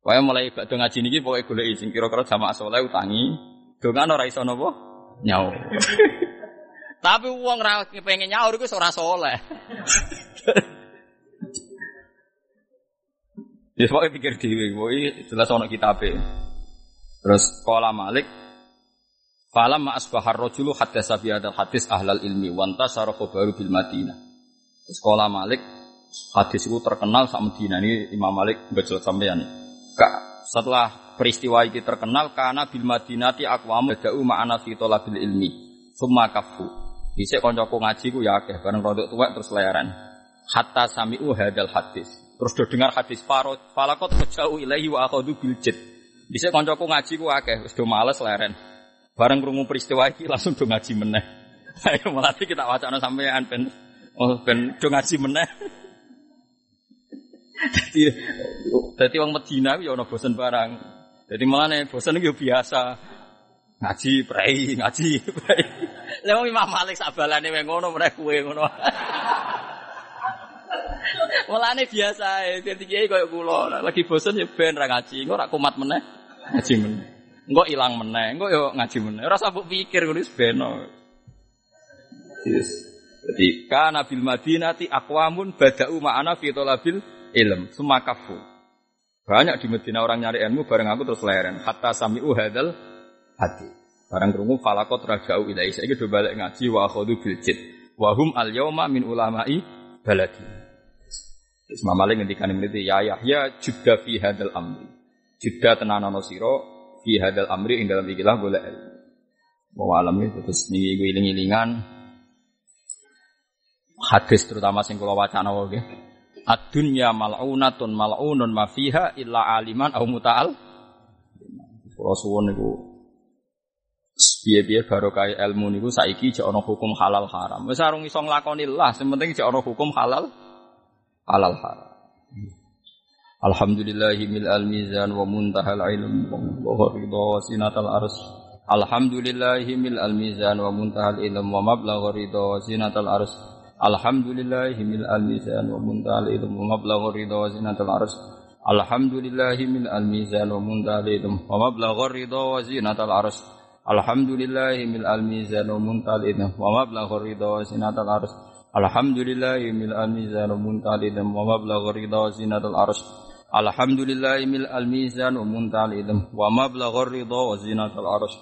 Pokoknya mulai badhe ngaji niki pokoke golek sing kira-kira jamaah saleh utangi, dongan ora iso napa? Nyaur. [LAUGHS] Tapi uang ra pengen nyaur iku ora saleh. Ya [LAUGHS] pokoknya pikir dhewe, pokoknya jelas ana kitabe. Terus qala Malik Falam ma asbahar rajulu haddasa bi hadzal hadis ahlal ilmi wa antasara baru bil Madinah. Qala Malik hadis itu terkenal sak Madinah ini Imam Malik mbajul sampeyan. Setelah peristiwa ini terkenal karena bil Madinati aqwam bada'u ma'ana fi talabil ilmi. Summa kafu. Dhisik kancaku ngaji ku ya akeh bareng rodok tuwek terus layaran. Hatta sami'u hadal hadis. Terus do dengar hadis farot falakot jauh ilahi wa akhadhu bil jid. Kancaku ngaji ku akeh wis do males leren. Bareng krungu peristiwa iki langsung do ngaji meneh. [LAUGHS] Ayo melatih kita wacana sampean ben oh ben do ngaji meneh. [LAUGHS] Jadi jadi orang Medina ya ono bosen barang. Jadi malah nih bosen itu biasa ngaji prei ngaji prei. [LAUGHS] Lha Imam Malik sabalane wae ngono mereka kue ngono. [LAUGHS] nih biasa jadi kiai koyo kula lagi bosen ya ben ra ngaji, engko ra kumat meneh ngaji meneh. Engko ilang meneh, engko yo ngaji meneh. Ora usah pikir ngono wis ben. Yes. Jadi kana bil Madinati aqwamun bada'u ma'ana fi talabil ilm, semua kafu. Banyak di Medina orang nyari ilmu bareng aku terus leren. Hatta sami'u hadal hati. Barang kerungu falakot rajau ilai. Saya gitu balik ngaji wa akhodu biljid. Wahum al yauma min ulama'i baladi. Isma Malik ngendikan ini ya Yahya judda fi hadal amri. Judda tenanono siro fi hadal amri ing dalam ikilah boleh ilmu. Bahwa alam itu terus nih iling-ilingan hadis terutama sing kula wacana wae Ad-dunya mal'unatun mal'unun ma fiha illa aliman au muta'al. Kula suwun niku piye-piye barokah ilmu niku saiki jek ana hukum halal haram. Wis arung iso nglakoni lah, sing penting jek ana hukum halal halal haram. Alhamdulillahi mil al mizan wa muntahal ilm wa ridha sinatal ars. Alhamdulillahi mil al mizan wa muntahal ilm wa mablagh ridha sinatal ars. Alhamdulillahi mil al-mizan wa muntal ilm wa mablagh ridha wa zinatul arsh. Alhamdulillahi mil al-mizan wa muntal ilm wa mablagh ridha wa zinatul arsh. Alhamdulillahi mil al-mizan wa muntal ilm wa mablagh ridha wa zinatul arsh. Alhamdulillahi mil al-mizan wa muntal ilm wa mablagh ridha wa zinatul arsh. Alhamdulillahi mil al-mizan wa muntal ilm wa mablagh ridha wa zinatul arsh.